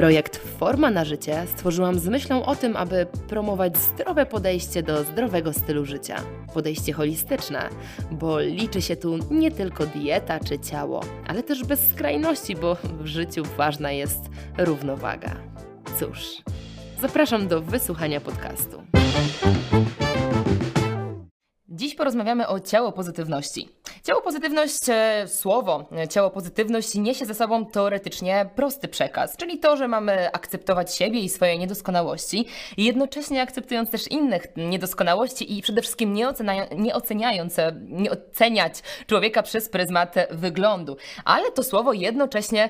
Projekt Forma na życie stworzyłam z myślą o tym, aby promować zdrowe podejście do zdrowego stylu życia. Podejście holistyczne, bo liczy się tu nie tylko dieta czy ciało, ale też bez skrajności, bo w życiu ważna jest równowaga. Cóż, zapraszam do wysłuchania podcastu. Dziś porozmawiamy o ciało pozytywności. Ciało pozytywność, e, słowo e, ciało pozytywność niesie ze sobą teoretycznie prosty przekaz, czyli to, że mamy akceptować siebie i swoje niedoskonałości, jednocześnie akceptując też innych niedoskonałości i przede wszystkim nie, nie oceniając, e, nie oceniać człowieka przez pryzmat wyglądu. Ale to słowo jednocześnie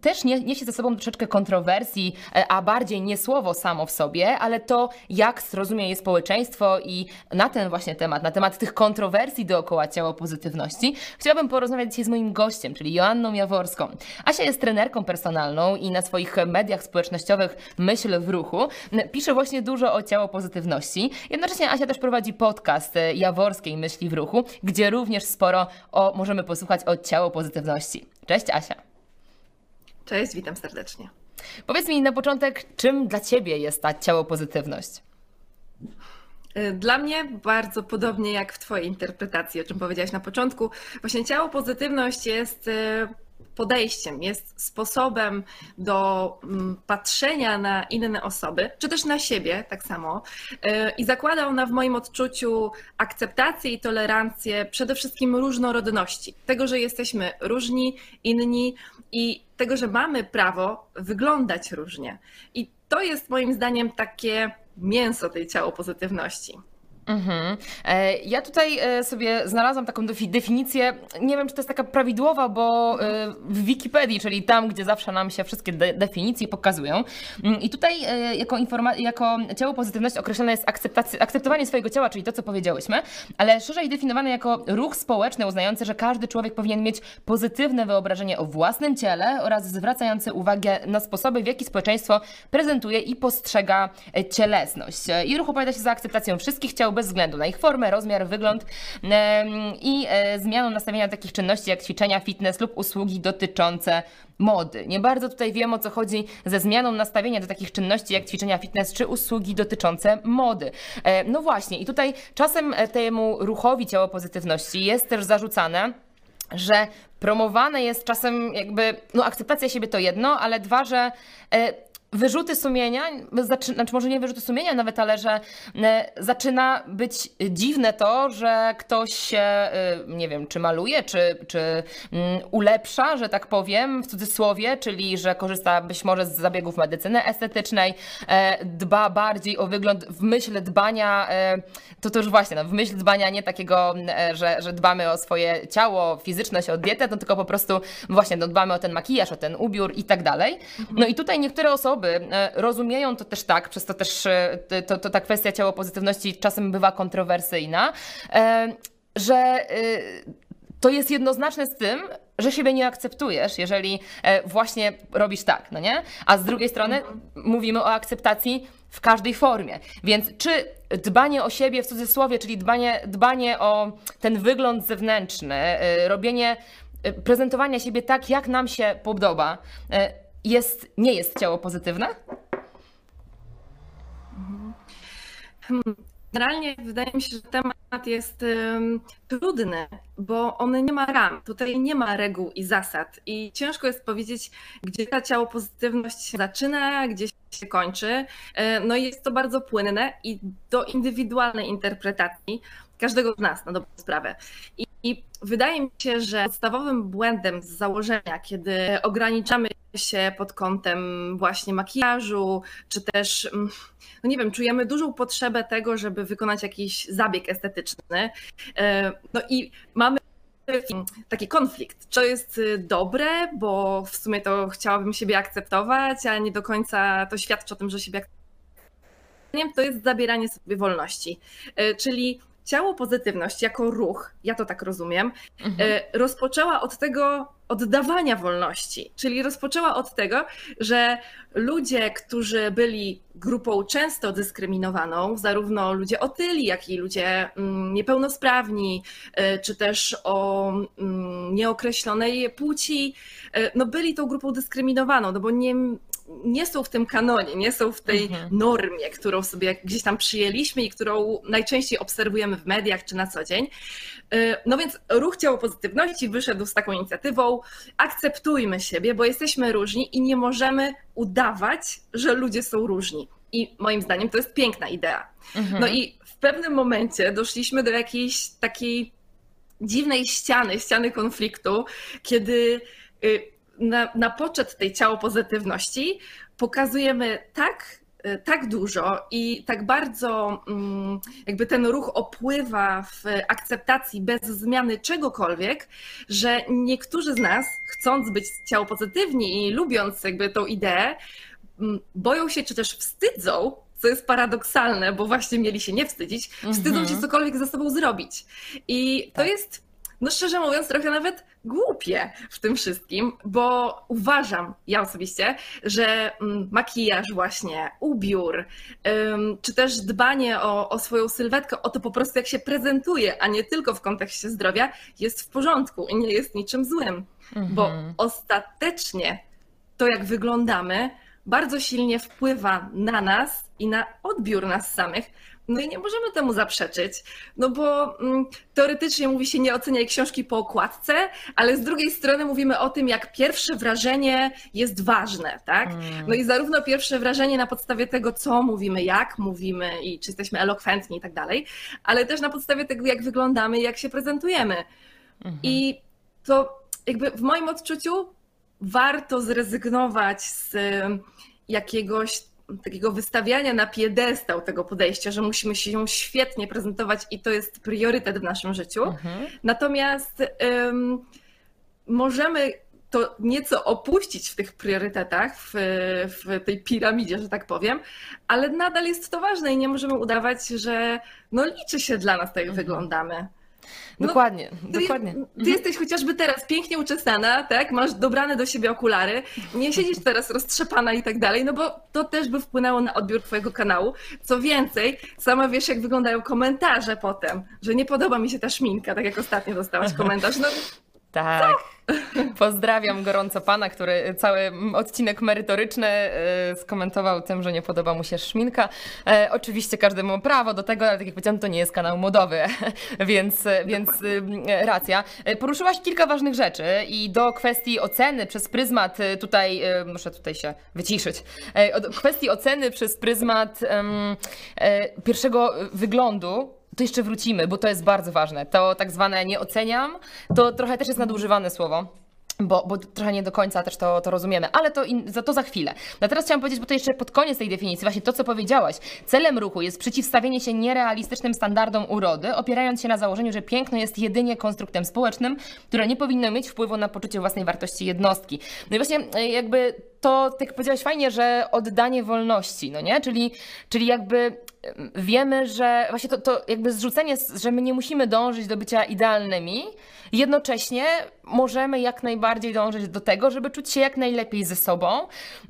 też niesie ze sobą troszeczkę kontrowersji, a bardziej nie słowo samo w sobie, ale to, jak zrozumie je społeczeństwo i na ten właśnie temat, na temat tych kontrowersji dookoła ciała pozytywności, chciałabym porozmawiać dzisiaj z moim gościem, czyli Joanną Jaworską. Asia jest trenerką personalną i na swoich mediach społecznościowych Myśl w ruchu pisze właśnie dużo o ciało pozytywności. Jednocześnie Asia też prowadzi podcast Jaworskiej Myśli w ruchu, gdzie również sporo o, możemy posłuchać o ciało pozytywności. Cześć Asia. Cześć, witam serdecznie. Powiedz mi na początek, czym dla Ciebie jest ta ciało pozytywność? Y, dla mnie bardzo podobnie jak w Twojej interpretacji, o czym powiedziałaś na początku. Właśnie ciało pozytywność jest y, podejściem, jest sposobem do mm, patrzenia na inne osoby, czy też na siebie tak samo. Y, I zakłada ona w moim odczuciu akceptację i tolerancję przede wszystkim różnorodności. Tego, że jesteśmy różni, inni i tego, że mamy prawo wyglądać różnie. I to jest moim zdaniem takie mięso tej ciało pozytywności. Mhm. E, ja tutaj e, sobie znalazłam taką definicję, nie wiem czy to jest taka prawidłowa, bo e, w Wikipedii, czyli tam, gdzie zawsze nam się wszystkie de definicje pokazują. Mm, I tutaj jako, jako ciało pozytywność określone jest akceptowanie swojego ciała, czyli to, co powiedziałyśmy, ale szerzej definiowane jako ruch społeczny uznający, że każdy człowiek powinien mieć pozytywne wyobrażenie o własnym ciele oraz zwracający uwagę na sposoby, w jaki społeczeństwo prezentuje i postrzega cielesność. I ruch opowiada się za akceptacją wszystkich ciał bez względu na ich formę, rozmiar, wygląd i e, zmianą nastawienia takich czynności jak ćwiczenia, fitness lub usługi dotyczące mody. Nie bardzo tutaj wiem o co chodzi ze zmianą nastawienia do takich czynności jak ćwiczenia fitness czy usługi dotyczące mody. E, no właśnie, i tutaj czasem e, temu ruchowi ciało pozytywności jest też zarzucane, że promowane jest czasem jakby, no akceptacja siebie to jedno, ale dwa, że wyrzuty sumienia, znaczy może nie wyrzuty sumienia nawet, ale że e, zaczyna być dziwne to, że ktoś się, e, nie wiem, czy maluje, czy, czy mm, ulepsza, że tak powiem, w cudzysłowie, czyli że korzysta być może z zabiegów medycyny estetycznej, e, dba bardziej o wygląd w myśl dbania, to to już właśnie, no, w myśl dbania nie takiego, że, że dbamy o swoje ciało, fizyczność, o dietę, no tylko po prostu właśnie no, dbamy o ten makijaż, o ten ubiór i tak dalej. No i tutaj niektóre osoby osoby e, rozumieją to też tak, przez to też e, to, to ta kwestia ciało pozytywności czasem bywa kontrowersyjna, e, że to jest jednoznaczne z tym, że siebie nie akceptujesz, jeżeli właśnie robisz tak, no nie? A z drugiej strony mhm. mówimy o akceptacji w każdej formie. Więc czy dbanie o siebie w cudzysłowie, czyli dbanie, dbanie o ten wygląd zewnętrzny, robienie, prezentowania siebie tak, jak nam się podoba, jest, nie jest ciało pozytywne? Hmm. Generalnie wydaje mi się, że temat jest um, trudny, bo on nie ma ram. Tutaj nie ma reguł i zasad. I ciężko jest powiedzieć, gdzie ta ciało pozytywność się zaczyna, gdzie się kończy. E, no i jest to bardzo płynne i do indywidualnej interpretacji każdego z nas na dobrą sprawę. I, I wydaje mi się, że podstawowym błędem z założenia, kiedy ograniczamy się pod kątem właśnie makijażu, czy też, mm, no nie wiem, czujemy dużą potrzebę tego, żeby wykonać jakiś zabieg estetyczny. E, no i mamy taki konflikt, co jest y, dobre, bo w sumie to chciałabym siebie akceptować, ale nie do końca to świadczy o tym, że siebie akceptuję. To jest zabieranie sobie wolności. E, czyli ciało pozytywność jako ruch, ja to tak rozumiem, mhm. E, rozpoczęła od tego oddawania wolności, czyli rozpoczęła od tego, że ludzie, którzy byli grupą często dyskryminowaną, zarówno ludzie otyli, jak i ludzie mm, niepełnosprawni, e, czy też o mm, nieokreślonej płci, e, no byli tą grupą dyskryminowaną, no bo nie, nie są w tym kanonie, nie są w tej mhm. normie, którą sobie gdzieś tam przyjęliśmy i którą najczęściej obserwujemy w mediach czy na co dzień. Y, no więc ruch ciało pozytywności wyszedł z taką inicjatywą akceptujmy siebie, bo jesteśmy różni i nie możemy udawać, że ludzie są różni. I moim zdaniem to jest piękna idea. Mhm. No i w pewnym momencie doszliśmy do jakiejś takiej dziwnej ściany, ściany konfliktu, kiedy y, na, na poczet tej ciało pozytywności pokazujemy tak, e, tak dużo i tak bardzo mm, jakby ten ruch opływa w akceptacji bez zmiany czegokolwiek, że niektórzy z nas, chcąc być ciało pozytywni i lubiąc jakby tą ideę, mm, boją się czy też wstydzą co jest paradoksalne, bo właśnie mieli się nie wstydzić, wstydzą się mhm. cokolwiek ze sobą zrobić. I to tak. jest no szczerze mówiąc, trochę nawet głupie w tym wszystkim, bo uważam, ja osobiście, że mm, makijaż właśnie, ubiór, czy też dbanie o, o swoją sylwetkę, o to po prostu jak się prezentuje, a nie tylko w kontekście zdrowia, jest w porządku i nie jest niczym złym, mhm. bo ostatecznie to jak wyglądamy bardzo silnie wpływa na nas i na odbiór nas samych, no i nie możemy temu zaprzeczyć, no bo mm, teoretycznie mówi się nie oceniaj książki po okładce, ale z drugiej strony mówimy o tym, jak pierwsze wrażenie jest ważne, tak? Mm. No i zarówno pierwsze wrażenie na podstawie tego, co mówimy, jak mówimy i czy jesteśmy elokwentni i tak dalej, ale też na podstawie tego, jak wyglądamy i jak się prezentujemy. Mhm. I to jakby w moim odczuciu warto zrezygnować z jakiegoś takiego wystawiania na piedestał tego podejścia, że musimy się ją świetnie prezentować i to jest priorytet w naszym życiu. Mhm. Natomiast um, możemy to nieco opuścić w tych priorytetach, w, w, tej piramidzie, że tak powiem, ale nadal jest to ważne i nie możemy udawać, że no liczy się dla nas, tak jak mhm. wyglądamy. No, dokładnie, ty, dokładnie. Ty mhm. jesteś chociażby teraz pięknie uczesana, tak? Masz dobrane do siebie okulary, nie siedzisz teraz roztrzepana i tak dalej, no bo to też by wpłynęło na odbiór twojego kanału. Co więcej, sama wiesz, jak wyglądają komentarze potem, że nie podoba mi się ta szminka, tak jak ostatnio dostałaś komentarz. No, tak. Pozdrawiam gorąco pana, który cały odcinek merytoryczny e, skomentował tym, że nie podoba mu się szminka. E, oczywiście każdy ma prawo do tego, ale tak jak powiedziałam, to nie jest kanał modowy, więc, więc e, racja. Poruszyłaś kilka ważnych rzeczy i do kwestii oceny przez pryzmat tutaj, muszę tutaj się wyciszyć, do kwestii oceny przez pryzmat pierwszego wyglądu to jeszcze wrócimy, bo to jest bardzo ważne. To tak zwane nie oceniam, to trochę też jest nadużywane słowo. Bo, bo trochę nie do końca też to, to rozumiemy, ale to, in, za, to za chwilę. No teraz chciałam powiedzieć, bo to jeszcze pod koniec tej definicji, właśnie to, co powiedziałaś. Celem ruchu jest przeciwstawienie się nierealistycznym standardom urody, opierając się na założeniu, że piękno jest jedynie konstruktem społecznym, które nie powinno mieć wpływu na poczucie własnej wartości jednostki. No i właśnie e, jakby to, tak jak powiedziałaś fajnie, że oddanie wolności, no nie? Czyli, czyli jakby wiemy, że właśnie to, to jakby zrzucenie, że my nie musimy dążyć do bycia idealnymi, jednocześnie możemy jak najbardziej dążyć do tego, żeby czuć się jak najlepiej ze sobą.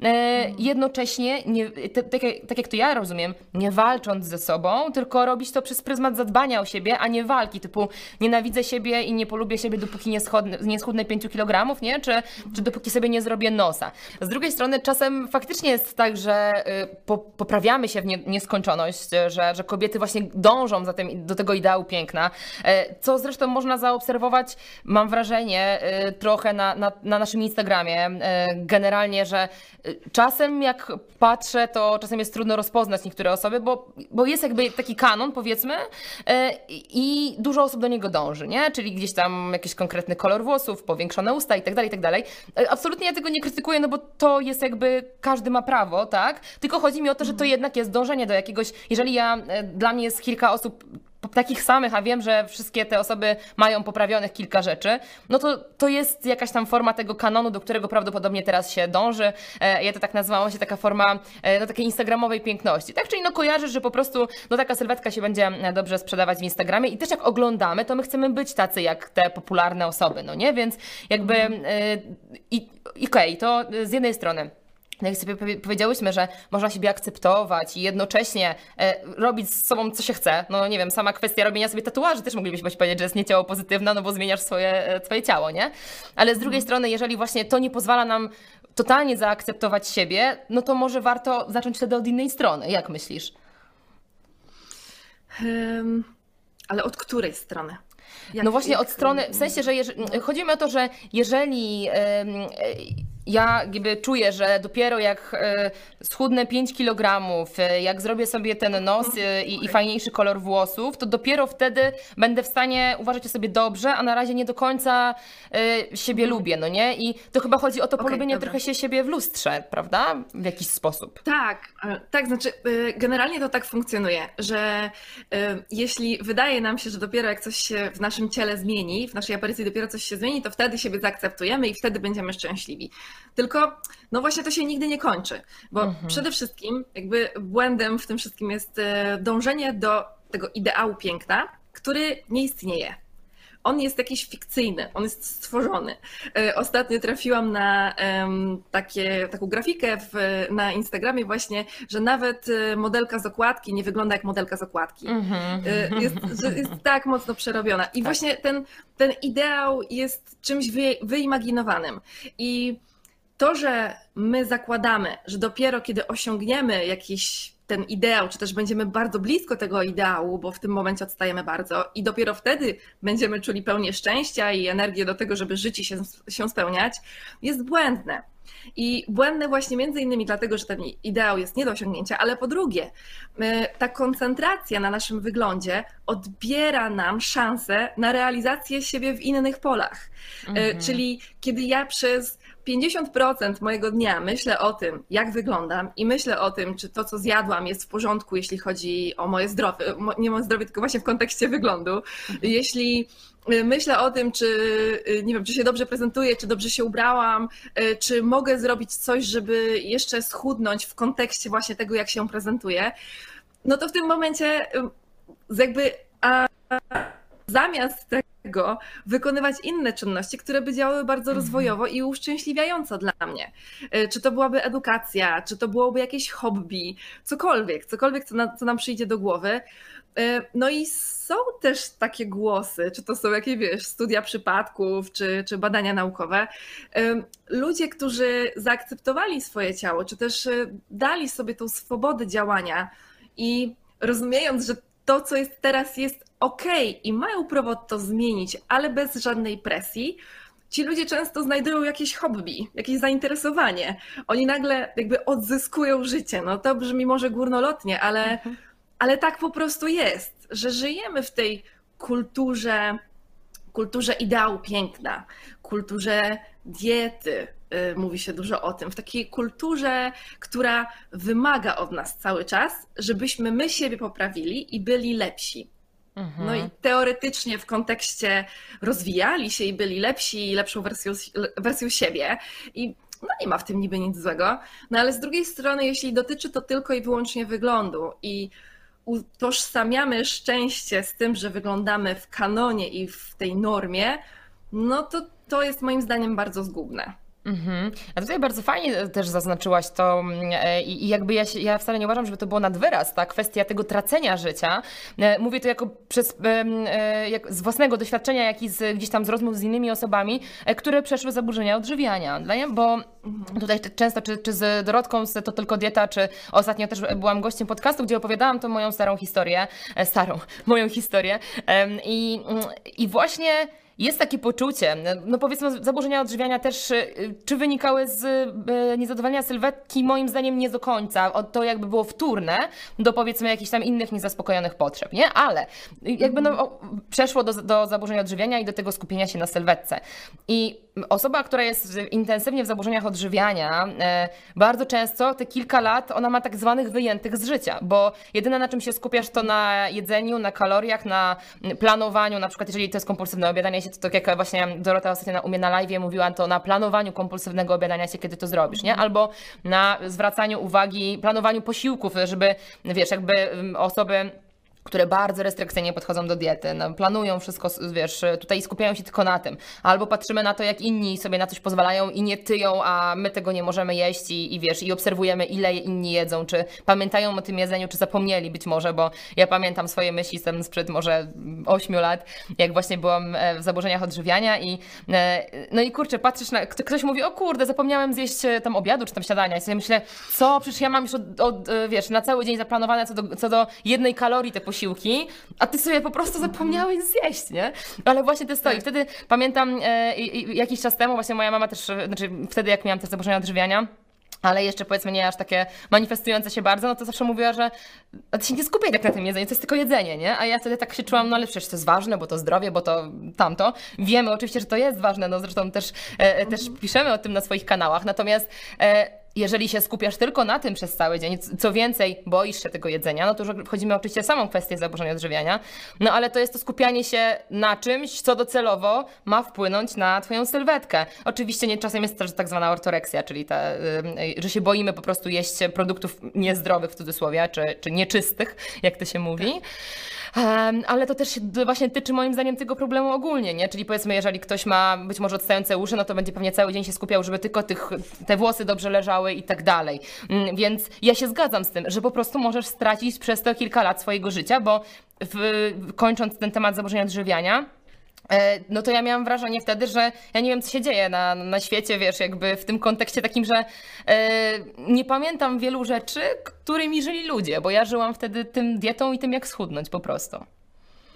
E, jednocześnie, nie, tak, tak jak to ja rozumiem, nie walcząc ze sobą, tylko robić to przez pryzmat zadbania o siebie, a nie walki, typu nienawidzę siebie i nie polubię siebie, dopóki nie, schudnę, nie schudnę 5 kg, nie? Czy, czy dopóki sobie nie zrobię nosa. Z drugiej strony czasem faktycznie jest tak, że y, po, poprawiamy się w nie, nieskończoność, że, że kobiety właśnie dążą za tym, do tego ideału piękna, e, co zresztą można zaobserwować, mam wrażenie, e, trochę na, na, na naszym Instagramie, e, generalnie, że czasem jak patrzę, to czasem jest trudno rozpoznać niektóre osoby, bo, bo jest jakby taki kanon, powiedzmy, i dużo osób do niego dąży, nie? Czyli gdzieś tam jakiś konkretny kolor włosów, powiększone usta i tak dalej, i tak dalej. Absolutnie ja tego nie krytykuję, no bo to jest jakby, każdy ma prawo, tak? Tylko chodzi mi o to, że to jednak jest dążenie do jakiegoś, jeżeli ja, e, dla mnie jest kilka osób takich samych, a wiem, że wszystkie te osoby mają poprawionych kilka rzeczy, no to to jest jakaś tam forma tego kanonu, do którego prawdopodobnie teraz się dąży. E, ja to tak nazywałam się taka forma e, no, takiej instagramowej piękności. Tak, czyli no kojarzysz, że po prostu no taka sylwetka się będzie e, dobrze sprzedawać w Instagramie i też jak oglądamy, to my chcemy być tacy jak te popularne osoby, no nie? Więc jakby i okej, okay, to z jednej strony jak sobie powiedziałyśmy, że można siebie akceptować i jednocześnie e, robić z sobą co się chce. No nie wiem, sama kwestia robienia sobie tatuaży też moglibyśmy powiedzieć, że jest nie ciało pozytywne, no bo zmieniasz swoje, e, swoje ciało, nie? Ale z drugiej mhm. strony, jeżeli właśnie to nie pozwala nam totalnie zaakceptować siebie, no to może warto zacząć wtedy od innej strony. Jak myślisz? Ale od której strony? Jak, no właśnie jak... od strony, w sensie, że jeżeli, chodzi mi o to, że jeżeli ja jakby czuję, że dopiero jak e, schudnę 5 kg, e, jak zrobię sobie ten nos e, i, i, fajniejszy kolor włosów, to dopiero wtedy będę w stanie uważać o sobie dobrze, a na razie nie do końca siebie mhm. lubię, no nie? I to chyba chodzi o to okay, polubienie dobra. trochę się siebie w lustrze, prawda? W jakiś sposób. Tak, tak, znaczy generalnie to tak funkcjonuje, że jeśli wydaje nam się, że dopiero jak coś się w naszym ciele zmieni, w naszej aparycji dopiero coś się zmieni, to wtedy siebie zaakceptujemy i wtedy będziemy szczęśliwi. Tylko, no właśnie to się nigdy nie kończy, bo mhm. przede wszystkim jakby błędem w tym wszystkim jest e, dążenie do tego ideału piękna, który nie istnieje on jest jakiś fikcyjny, on jest stworzony. E, ostatnio trafiłam na takie, taką grafikę w, na Instagramie właśnie, że nawet e, modelka z okładki nie wygląda jak modelka z okładki. Mm-hmm. Jest, jest tak mocno przerobiona. I tak. właśnie ten, ten ideał jest czymś wy, wyimaginowanym. I to, że my zakładamy, że dopiero kiedy osiągniemy jakiś ten ideał, czy też będziemy bardzo blisko tego ideału, bo w tym momencie odstajemy bardzo, i dopiero wtedy będziemy czuli pełnię szczęścia i energię do tego, żeby życie się, się spełniać, jest błędne. I błędne właśnie między innymi dlatego, że ten ideał jest nie do osiągnięcia, ale po drugie, ta koncentracja na naszym wyglądzie odbiera nam szansę na realizację siebie w innych polach. E, mhm. Czyli kiedy ja przez 50% mojego dnia myślę o tym, jak wyglądam i myślę o tym, czy to, co zjadłam, jest w porządku, jeśli chodzi o moje zdrowie, nie moje zdrowie, tylko właśnie w kontekście wyglądu. Mhm. Jeśli y, myślę o tym, czy y, nie wiem, czy się dobrze prezentuję, czy dobrze się ubrałam, y, czy mogę zrobić coś, żeby jeszcze schudnąć w kontekście właśnie tego, jak się prezentuję, no to w tym momencie jakby a zamiast tego wykonywać inne czynności, które by działały bardzo mhm. rozwojowo i uszczęśliwiająco dla mnie. E, czy to byłaby edukacja, czy to byłoby jakieś hobby, cokolwiek, cokolwiek, co, na, co nam przyjdzie do głowy. E, no i są też takie głosy, czy to są jakieś, wiesz, studia przypadków, czy, czy badania naukowe. E, ludzie, którzy zaakceptowali swoje ciało, czy też dali sobie tą swobodę działania i rozumiejąc, że to, co jest teraz, jest ok i mają prawo to zmienić, ale bez żadnej presji, ci ludzie często znajdują jakieś hobby, jakieś zainteresowanie. Oni nagle jakby odzyskują życie. No to brzmi może górnolotnie, ale, mhm. ale tak po prostu jest, że żyjemy w tej kulturze, kulturze ideału piękna, kulturze diety, mówi się dużo o tym, w takiej kulturze, która wymaga od nas cały czas, żebyśmy my siebie poprawili i byli lepsi. Mhm. No i teoretycznie w kontekście rozwijali się i byli lepsi i lepszą wersją, wersją siebie. I no nie ma w tym niby nic złego. No ale z drugiej strony, jeśli dotyczy to tylko i wyłącznie wyglądu i utożsamiamy szczęście z tym, że wyglądamy w kanonie i w tej normie, no to to jest moim zdaniem bardzo zgubne. Mhm. A tutaj bardzo fajnie też zaznaczyłaś to mm, e, i, jakby ja, się, ja wcale nie uważam, żeby to było nad wyraz, ta kwestia tego tracenia życia. E, mówię to jako przez, e, jak z własnego doświadczenia, jak i z, gdzieś tam z rozmów z innymi osobami, które przeszły zaburzenia odżywiania, bo tutaj często, czy, czy z Dorotką, z To Tylko Dieta, czy ostatnio też byłam gościem podcastu, gdzie opowiadałam tą moją starą historię, starą, moją historię i, i właśnie jest takie poczucie, no powiedzmy zaburzenia odżywiania też, y, czy wynikały z y, niezadowolenia sylwetki, moim zdaniem nie do końca. To jakby było wtórne do powiedzmy jakichś tam innych niezaspokojonych potrzeb, nie? Ale jakby no, przeszło do, do zaburzenia odżywiania i do tego skupienia się na sylwetce. I osoba, która jest intensywnie w zaburzeniach odżywiania, e, bardzo często te kilka lat ona ma tak zwanych wyjętych z życia, bo jedyne na czym się skupiasz to na jedzeniu, na kaloriach, na planowaniu, na przykład jeżeli to jest kompulsywne obiadanie się, to tak jak właśnie Dorota ostatnio u mnie na live mówiła, to na planowaniu kompulsywnego obiadania się, kiedy to zrobisz, nie? Albo na zwracaniu uwagi, planowaniu posiłków, żeby, wiesz, jakby osoby które bardzo restrykcyjnie podchodzą do diety, no, planują wszystko, wiesz, tutaj skupiają się tylko na tym. Albo patrzymy na to, jak inni sobie na coś pozwalają i nie tyją, a my tego nie możemy jeść i, i wiesz, i obserwujemy, ile inni jedzą, czy pamiętają o tym jedzeniu, czy zapomnieli być może, bo ja pamiętam swoje myśli jestem sprzed może 8 lat, jak właśnie byłam e, w zaburzeniach odżywiania i e, no i kurczę, patrzysz na, ktoś mówi, o kurde, zapomniałem zjeść e, tam obiadu, czy tam śniadania i sobie myślę, co, przecież ja mam już od, od wiesz, na cały dzień zaplanowane co do, co do jednej kalorii te posiłki, posiłki, a ty sobie po prostu zapomniałeś zjeść, nie? Ale właśnie to stoi. Tak. Wtedy pamiętam e, jakiś czas temu, właśnie moja mama też, znaczy wtedy jak miałam te zaburzenia odżywiania, ale jeszcze powiedzmy nie aż takie manifestujące się bardzo, no to zawsze mówiła, że ty się nie skupiaj tak na tym jedzeniu, to jest tylko jedzenie, nie? A ja wtedy tak się czułam, no ale przecież to jest ważne, bo to zdrowie, bo to tamto. Wiemy oczywiście, że to jest ważne, no zresztą też, e, też piszemy o tym na swoich kanałach, natomiast e, jeżeli się skupiasz tylko na tym przez cały dzień, co więcej, boisz się tego jedzenia, no to już wchodzimy oczywiście w samą kwestię zaburzeń odżywiania, no ale to jest to skupianie się na czymś, co docelowo ma wpłynąć na twoją sylwetkę. Oczywiście nie, czasem jest też tak zwana ortoreksja, czyli ta, że się boimy po prostu jeść produktów niezdrowych w cudzysłowie, czy, czy nieczystych, jak to się mówi. Tak ale to też właśnie tyczy moim zdaniem tego problemu ogólnie, nie? Czyli powiedzmy, jeżeli ktoś ma być może odstające uszy, no to będzie pewnie cały dzień się skupiał, żeby tylko tych, te włosy dobrze leżały i tak dalej. Mm, więc ja się zgadzam z tym, że po prostu możesz stracić przez to kilka lat swojego życia, bo w, kończąc ten temat zaburzenia odżywiania, no to ja miałam wrażenie wtedy, że ja nie wiem, co się dzieje na, na świecie, wiesz, jakby w tym kontekście takim, że e, nie pamiętam wielu rzeczy, którymi żyli ludzie, bo ja żyłam wtedy tym dietą i tym, jak schudnąć po prostu.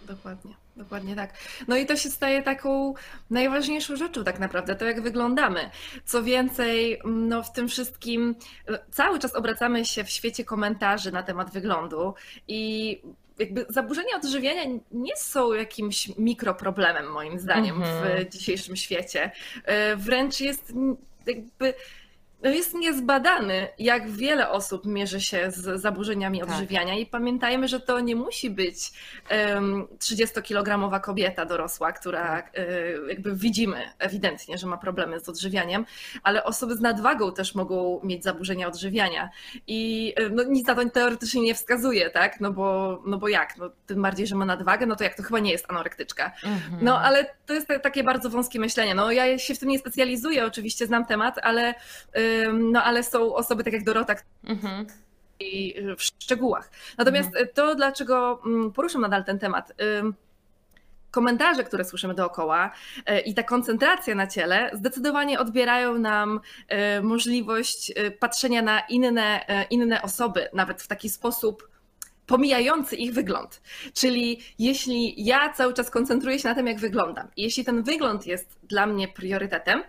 Dokładnie. Dokładnie tak. No i to się staje taką najważniejszą rzeczą tak naprawdę, to jak wyglądamy. Co więcej, no w tym wszystkim cały czas obracamy się w świecie komentarzy na temat wyglądu i jakby zaburzenia odżywiania nie są jakimś mikroproblemem moim zdaniem mm -hmm. w mhm. dzisiejszym świecie. E, wręcz jest jakby no jest niezbadany, jak wiele osób mierzy się z zaburzeniami tak. odżywiania i pamiętajmy, że to nie musi być um, 30-kilogramowa kobieta dorosła, która tak. y, jakby widzimy ewidentnie, że ma problemy z odżywianiem, ale osoby z nadwagą też mogą mieć zaburzenia odżywiania i y, no, nic na to teoretycznie nie wskazuje, tak? No bo, no bo jak? No, tym bardziej, że ma nadwagę, no to jak to chyba nie jest anorektyczka. Mhm. No ale to jest takie bardzo wąskie myślenie. No ja się w tym nie specjalizuję, oczywiście znam temat, ale y, no ale są osoby tak jak Dorota, mhm. w szczegółach. Natomiast mhm. to, dlaczego mm, poruszam nadal ten temat, komentarze, które słyszymy dookoła e, i ta koncentracja na ciele zdecydowanie odbierają nam e, możliwość patrzenia na inne, inne osoby, nawet w taki sposób pomijający ich wygląd. Czyli jeśli ja cały czas koncentruję się na tym, jak wyglądam, i jeśli ten wygląd jest dla mnie priorytetem,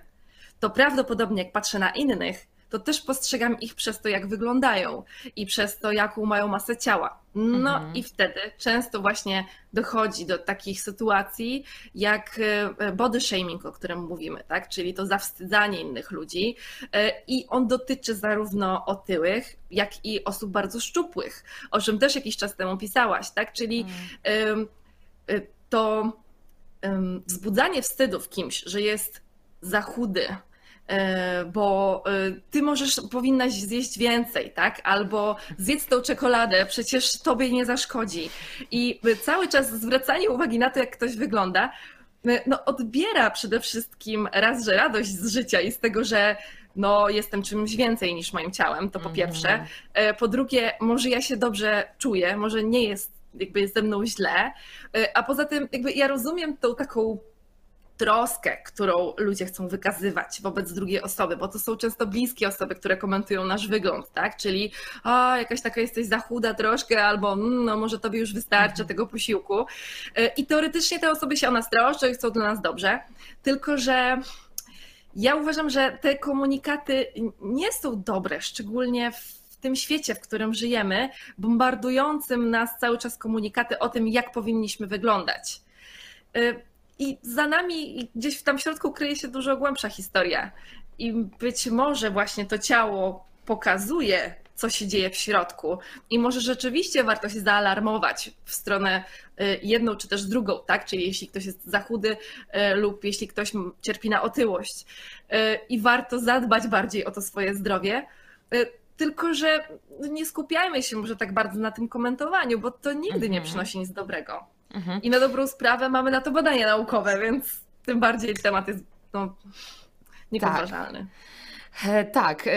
to prawdopodobnie jak patrzę na innych, to też postrzegam ich przez to, jak wyglądają i przez to, jaką mają masę ciała. No mhm. i wtedy często właśnie dochodzi do takich sytuacji jak e, body shaming, o którym mówimy, tak? czyli to zawstydzanie innych ludzi. E, I on dotyczy zarówno otyłych, jak i osób bardzo szczupłych, o czym też jakiś czas temu pisałaś, tak? Czyli mhm. to wzbudzanie wstydu w kimś, że jest za chudy, E, bo e, ty możesz, powinnaś zjeść więcej, tak? Albo zjedz tą czekoladę, przecież tobie nie zaszkodzi. I cały czas zwracanie uwagi na to, jak ktoś wygląda, e, no, odbiera przede wszystkim raz, że radość z życia i z tego, że no, jestem czymś więcej niż moim ciałem, to po mm. pierwsze. Po drugie, może ja się dobrze czuję, może nie jest jakby ze mną źle, a poza tym jakby ja rozumiem tą taką troskę, którą ludzie chcą wykazywać wobec drugiej osoby, bo to są często bliskie osoby, które komentują nasz wygląd, tak? Czyli o, jakaś taka jesteś za chuda troszkę, albo mm, no może tobie już wystarczy mhm. tego posiłku. E, I teoretycznie te osoby się o nas troszczą i chcą dla nas dobrze, tylko że ja uważam, że te komunikaty nie są dobre, szczególnie w tym świecie, w którym żyjemy, bombardującym nas cały czas komunikaty o tym, jak powinniśmy wyglądać. I za nami gdzieś tam w środku kryje się dużo głębsza historia. I być może właśnie to ciało pokazuje, co się dzieje w środku. I może rzeczywiście warto się zaalarmować w stronę y, jedną czy też drugą, tak? Czyli jeśli ktoś jest za chudy y, lub jeśli ktoś cierpi na otyłość. Y, I warto zadbać bardziej o to swoje zdrowie. Tylko, że nie skupiajmy się może tak bardzo na tym komentowaniu, bo to nigdy nie mhm. przynosi nic dobrego. Mhm. I na dobrą sprawę mamy na to badania naukowe, więc tym bardziej temat jest no, niepodważalny. Tak. E, tak. E,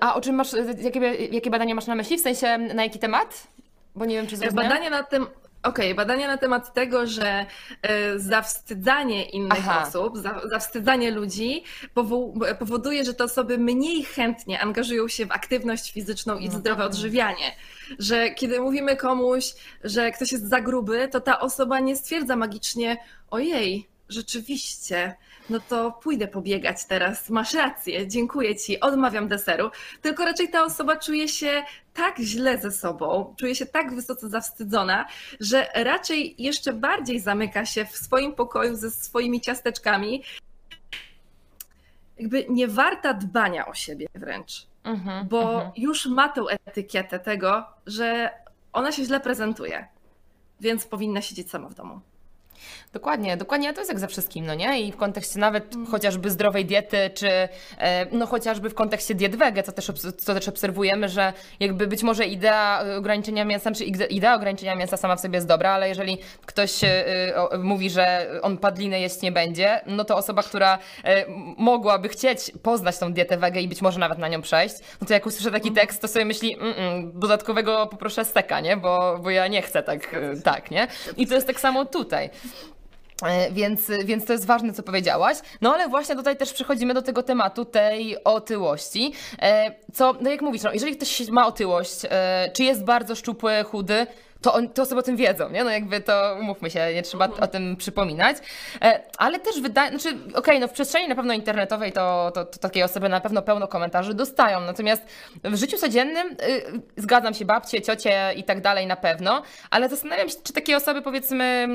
a o czym masz, jakie, jakie badania masz na myśli? W sensie na jaki temat? Bo nie wiem, czy zrozumiałam. Badania na tym, Okej, okay, badania na temat tego, że y, zawstydzanie innych Aha. osób, za, zawstydzanie ludzi powoduje, że te osoby mniej chętnie angażują się w aktywność fizyczną i no zdrowe tak. odżywianie. Że kiedy mówimy komuś, że ktoś jest za gruby, to ta osoba nie stwierdza magicznie, ojej, rzeczywiście, no to pójdę pobiegać teraz, masz rację, dziękuję ci, odmawiam deseru. Tylko raczej ta osoba czuje się tak źle ze sobą, czuje się tak wysoce zawstydzona, że raczej jeszcze bardziej zamyka się w swoim pokoju ze swoimi ciasteczkami. Jakby nie warta dbania o siebie wręcz, uh-huh, bo uh-huh. już ma tę etykietę tego, że ona się źle prezentuje, więc powinna siedzieć sama w domu. Dokładnie, dokładnie, to jest jak ze wszystkim, no nie? I w kontekście nawet mm. chociażby zdrowej diety, czy e, no chociażby w kontekście diet wege, co też, co też obserwujemy, że jakby być może idea ograniczenia mięsa, czy idea ograniczenia mięsa sama w sobie jest dobra, ale jeżeli ktoś e, mówi, że on padliny jeść nie będzie, no to osoba, która e, mogłaby chcieć poznać tą dietę wege i być może nawet na nią przejść, no to jak usłyszę taki mm. tekst, to sobie myśli, mm, mm, dodatkowego poproszę steka, nie? Bo, bo ja nie chcę tak, tak, nie? I to jest tak samo tutaj. E, więc, więc to jest ważne, co powiedziałaś. No ale właśnie tutaj też przechodzimy do tego tematu tej otyłości. E, co, no jak mówisz, no, jeżeli ktoś ma otyłość, e, czy jest bardzo szczupły, chudy, to on, te osoby o tym wiedzą, nie? No jakby to, umówmy się, nie trzeba o tym przypominać. E, ale też wydaje, znaczy, okej, okay, no w przestrzeni na pewno internetowej to, to, to, takie osoby na pewno pełno komentarzy dostają, natomiast w życiu codziennym y, zgadzam się, babcie, ciocie i tak dalej na pewno, ale zastanawiam się, czy takie osoby powiedzmy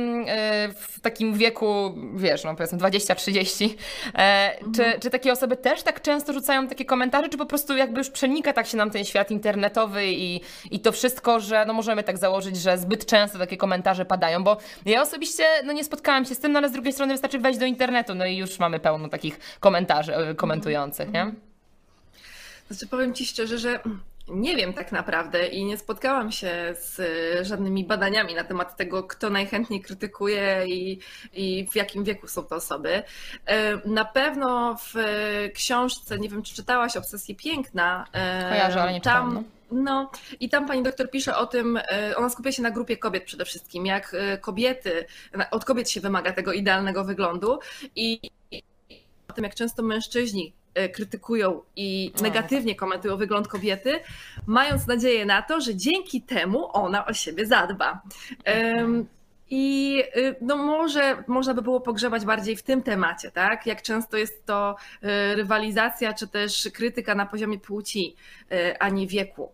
y, w takim wieku, wiesz, no powiedzmy 20-30, e, mhm. czy, czy takie osoby też tak często rzucają takie komentarze, czy po prostu jakby już przenika tak się nam ten świat internetowy i, i to wszystko, że no możemy tak założyć, że zbyt często takie komentarze padają, bo ja osobiście no nie spotkałam się z tym, no ale z drugiej strony wystarczy wejść do internetu, no i już mamy pełno takich komentarzy e, komentujących, nie? Znaczy powiem Ci szczerze, że nie wiem tak naprawdę i nie spotkałam się z żadnymi badaniami na temat tego, kto najchętniej krytykuje i, i w jakim wieku są to osoby. E, na pewno w książce, nie wiem czy czytałaś Obsesji Piękna, e, Kojarzę, ale nie tam, czytałam, no no i tam pani doktor pisze o tym, e, ona skupia się na grupie kobiet przede wszystkim, jak e, kobiety, od kobiet się wymaga tego idealnego wyglądu i o tym, jak często mężczyźni e, krytykują i negatywnie komentują wygląd kobiety, mając nadzieję na to, że dzięki temu ona o siebie zadba. I y, no może można by było pogrzebać bardziej w tym temacie, tak? Jak często jest to y, rywalizacja, czy też krytyka na poziomie płci, y, a nie wieku.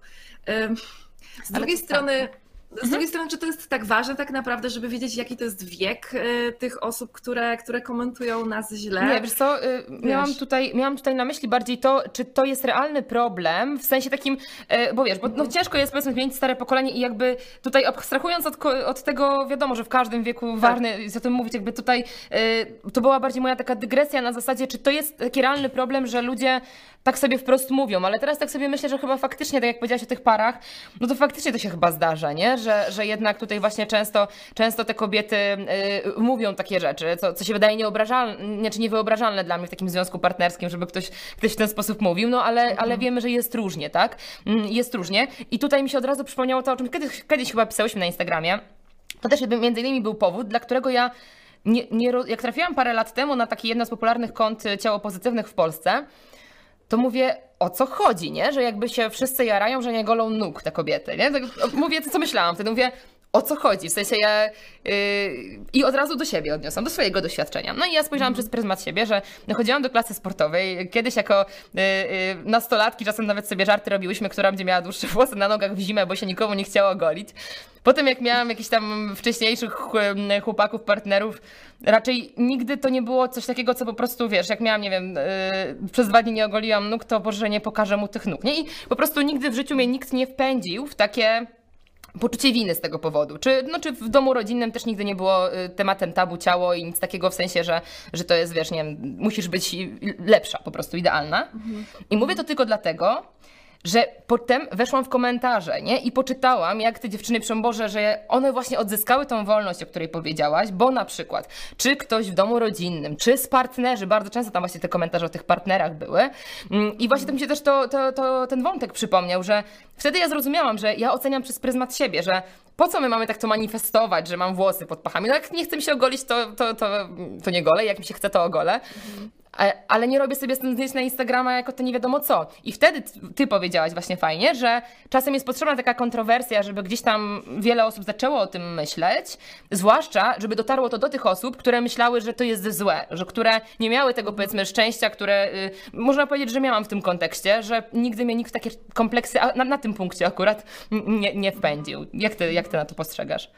Z drugiej strony. Tak z mhm. drugiej strony, czy to jest tak ważne tak naprawdę, żeby wiedzieć, jaki to jest wiek y, tych osób, które, które komentują nas źle? Nie, wiesz co, y, miałam, wiesz. Tutaj, miałam tutaj na myśli bardziej to, czy to jest realny problem, w sensie takim, y, bo wiesz, bo no, ciężko jest powiedzmy zmienić stare pokolenie i jakby tutaj abstrahując od, od tego, wiadomo, że w każdym wieku tak. ważne jest o tym mówić, jakby tutaj to była bardziej moja taka dygresja na zasadzie, czy to jest taki realny problem, że ludzie tak sobie wprost mówią, ale teraz tak sobie myślę, że chyba faktycznie, tak jak powiedziałaś o tych parach, no to faktycznie to się chyba zdarza, nie? Że, że jednak tutaj właśnie często, często te kobiety y, mówią takie rzeczy, co, co się wydaje nieobrażalne, czy niewyobrażalne dla mnie w takim związku partnerskim, żeby ktoś, ktoś w ten sposób mówił, no ale, mhm. ale wiemy, że jest różnie, tak? Mm, jest różnie. I tutaj mi się od razu przypomniało to, o czym kiedyś, kiedyś chyba pisałyśmy na Instagramie. To też między innymi był powód, dla którego ja nie, nie, jak trafiłam parę lat temu na takie jedno z popularnych kont ciało pozytywnych w Polsce, to mówię, o co chodzi, nie? Że jakby się wszyscy jarają, że nie golą nóg te kobiety, nie? Tak, mówię co myślałam. Wtedy mówię, o co chodzi. W sensie ja yy, i od razu do siebie odniosłam, do swojego doświadczenia. No i ja spojrzałam przez pryzmat siebie, że chodziłam do klasy sportowej. Kiedyś jako yy, yy, nastolatki czasem nawet sobie żarty robiłyśmy, która będzie miała dłuższe włosy na nogach w zimę, bo się nikomu nie chciało golić. Potem jak miałam jakichś tam wcześniejszych chłopaków, partnerów, raczej nigdy to nie było coś takiego, co po prostu, wiesz, jak miałam, nie wiem, yy, przez dwa dni nie ogoliłam nóg, to Boże, nie pokażę mu tych nóg. Nie? I po prostu nigdy w życiu mnie nikt nie wpędził w takie poczucie winy z tego powodu. Czy, no, czy w domu rodzinnym też nigdy nie było y, tematem tabu ciało i nic takiego w sensie, że, że to jest, wiesz, nie wiem, musisz być lepsza, po prostu idealna. Mhm. I mówię to tylko dlatego, że potem weszłam w komentarze, nie? I poczytałam, jak te dziewczyny Boże, że one właśnie odzyskały tą wolność, o której powiedziałaś, bo na przykład, czy ktoś w domu rodzinnym, czy z partnerzy, bardzo często tam właśnie te komentarze o tych partnerach były. Mm, I właśnie to mi się też to, to, to, ten wątek przypomniał, że wtedy ja zrozumiałam, że ja oceniam przez pryzmat siebie, że po co my mamy tak to manifestować, że mam włosy pod pachami? No jak nie chcę mi się ogolić, to, to, to, to nie gole, jak mi się chce, to ogolę. Mhm ale nie robię sobie z tym zdjęć na Instagrama jako to nie wiadomo co. I wtedy ty powiedziałaś właśnie fajnie, że czasem jest potrzebna taka kontrowersja, żeby gdzieś tam wiele osób zaczęło o tym myśleć, zwłaszcza, żeby dotarło to do tych osób, które myślały, że to jest złe, że które nie miały tego powiedzmy szczęścia, które y, można powiedzieć, że miałam w tym kontekście, że nigdy mnie nikt w takie kompleksy, na, na tym punkcie akurat nie, nie wpędził. Jak ty, jak ty na to postrzegasz?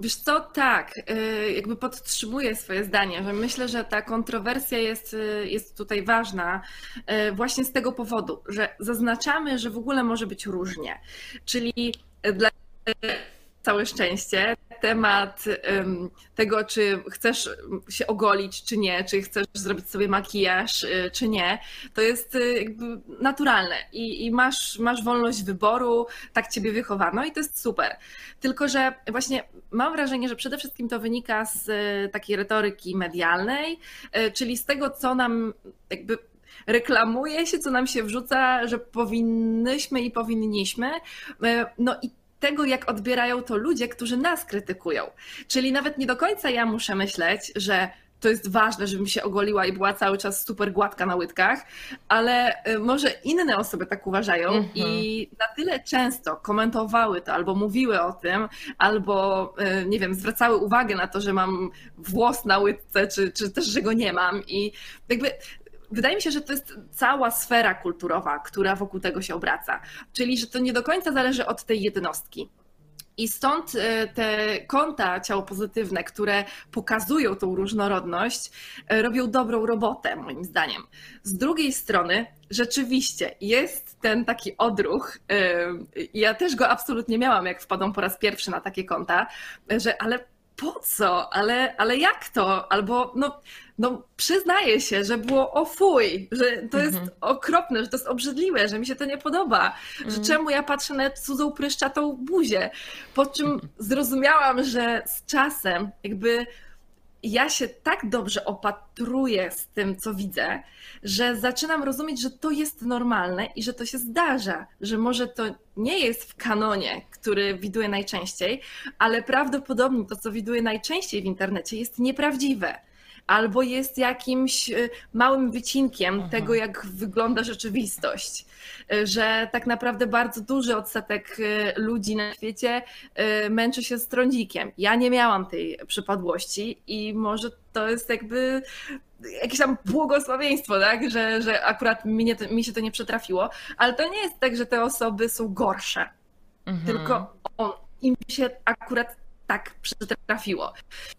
Wiesz co, tak, y, jakby podtrzymuję swoje zdanie, że myślę, że ta kontrowersja jest, y, jest tutaj ważna y, właśnie z tego powodu, że zaznaczamy, że w ogóle może być różnie. Czyli dla całe szczęście. Temat tego, czy chcesz się ogolić, czy nie, czy chcesz zrobić sobie makijaż, y, czy nie, to jest y, jakby naturalne i, i masz, masz wolność wyboru, tak ciebie wychowano i to jest super. Tylko, że właśnie mam wrażenie, że przede wszystkim to wynika z y, takiej retoryki medialnej, czyli z tego, co nam jakby reklamuje się, co nam się wrzuca, że powinnyśmy i powinniśmy. No i tego, jak odbierają to ludzie, którzy nas krytykują. Czyli nawet nie do końca ja muszę myśleć, że to jest ważne, żebym się ogoliła i była cały czas super gładka na łydkach, ale y, może inne osoby tak uważają -hmm. i na tyle często komentowały to, albo mówiły o tym, albo y, nie wiem, zwracały uwagę na to, że mam włos na łydce, czy, czy też, że go nie mam i jakby wydaje mi się, że to jest cała sfera kulturowa, która wokół tego się obraca. Czyli, że to nie do końca zależy od tej jednostki. I stąd e, te konta ciało pozytywne, które pokazują tą różnorodność, e, robią dobrą robotę, moim zdaniem. Z drugiej strony, rzeczywiście jest ten taki odruch, e, ja też go absolutnie miałam, jak wpadłam po raz pierwszy na takie konta, że ale po co? Ale, ale jak to? Albo no, no przyznaję się, że było o fuj, że to jest mhm. okropne, że to jest obrzydliwe, że mi się to nie podoba, że mhm. czemu ja patrzę na cudzą pryszczatą buzię. Po czym mhm. zrozumiałam, że z czasem jakby ja się tak dobrze opatruję z tym, co widzę, że zaczynam rozumieć, że to jest normalne i że to się zdarza, że może to nie jest w kanonie, który widuję najczęściej, ale prawdopodobnie to, co widuję najczęściej w internecie, jest nieprawdziwe albo jest jakimś y, małym wycinkiem Aha. tego, jak wygląda rzeczywistość. Y, że tak naprawdę bardzo duży odsetek y, ludzi na świecie męczy się z trądzikiem. Ja nie miałam tej przypadłości i może to jest jakby jakieś tam błogosławieństwo, tak? że, że akurat mi, to, mi się to nie przetrafiło, ale to nie jest tak, że te osoby są gorsze, mhm. tylko on, im się akurat tak przytrafiło.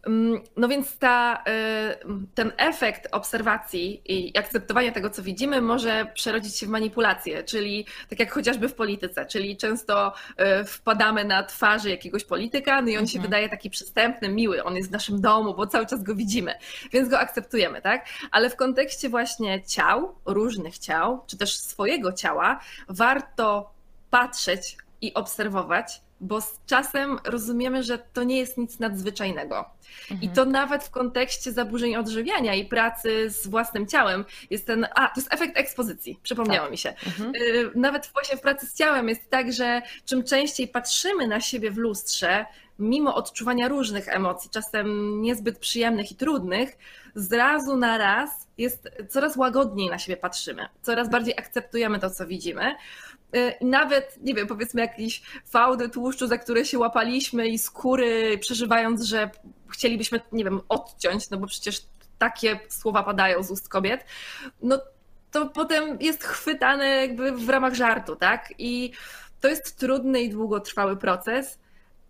Mm, no więc ta, y, ten efekt obserwacji i akceptowania tego, co widzimy, może przerodzić się w manipulację, czyli tak jak chociażby w polityce, czyli często y, wpadamy na twarzy jakiegoś polityka, no i on mhm. się wydaje taki przystępny, miły, on jest w naszym domu, bo cały czas go widzimy, więc go akceptujemy, tak? Ale w kontekście właśnie ciał, różnych ciał, czy też swojego ciała, warto patrzeć i obserwować, bo z czasem rozumiemy, że to nie jest nic nadzwyczajnego. Mhm. I to nawet w kontekście zaburzeń odżywiania i pracy z własnym ciałem jest ten, a to jest efekt ekspozycji, przypomniało tak. mi się. Mhm. Y, nawet właśnie w pracy z ciałem jest tak, że czym częściej patrzymy na siebie w lustrze, mimo odczuwania różnych emocji, czasem niezbyt przyjemnych i trudnych, zrazu na raz jest coraz łagodniej na siebie patrzymy, coraz bardziej akceptujemy to, co widzimy. Y, nawet, nie wiem, powiedzmy jakieś fałdy tłuszczu, za które się łapaliśmy i skóry, przeżywając, że chcielibyśmy, nie wiem, odciąć, no bo przecież takie słowa padają z ust kobiet, no to potem jest chwytane jakby w ramach żartu, tak? I to jest trudny i długotrwały proces,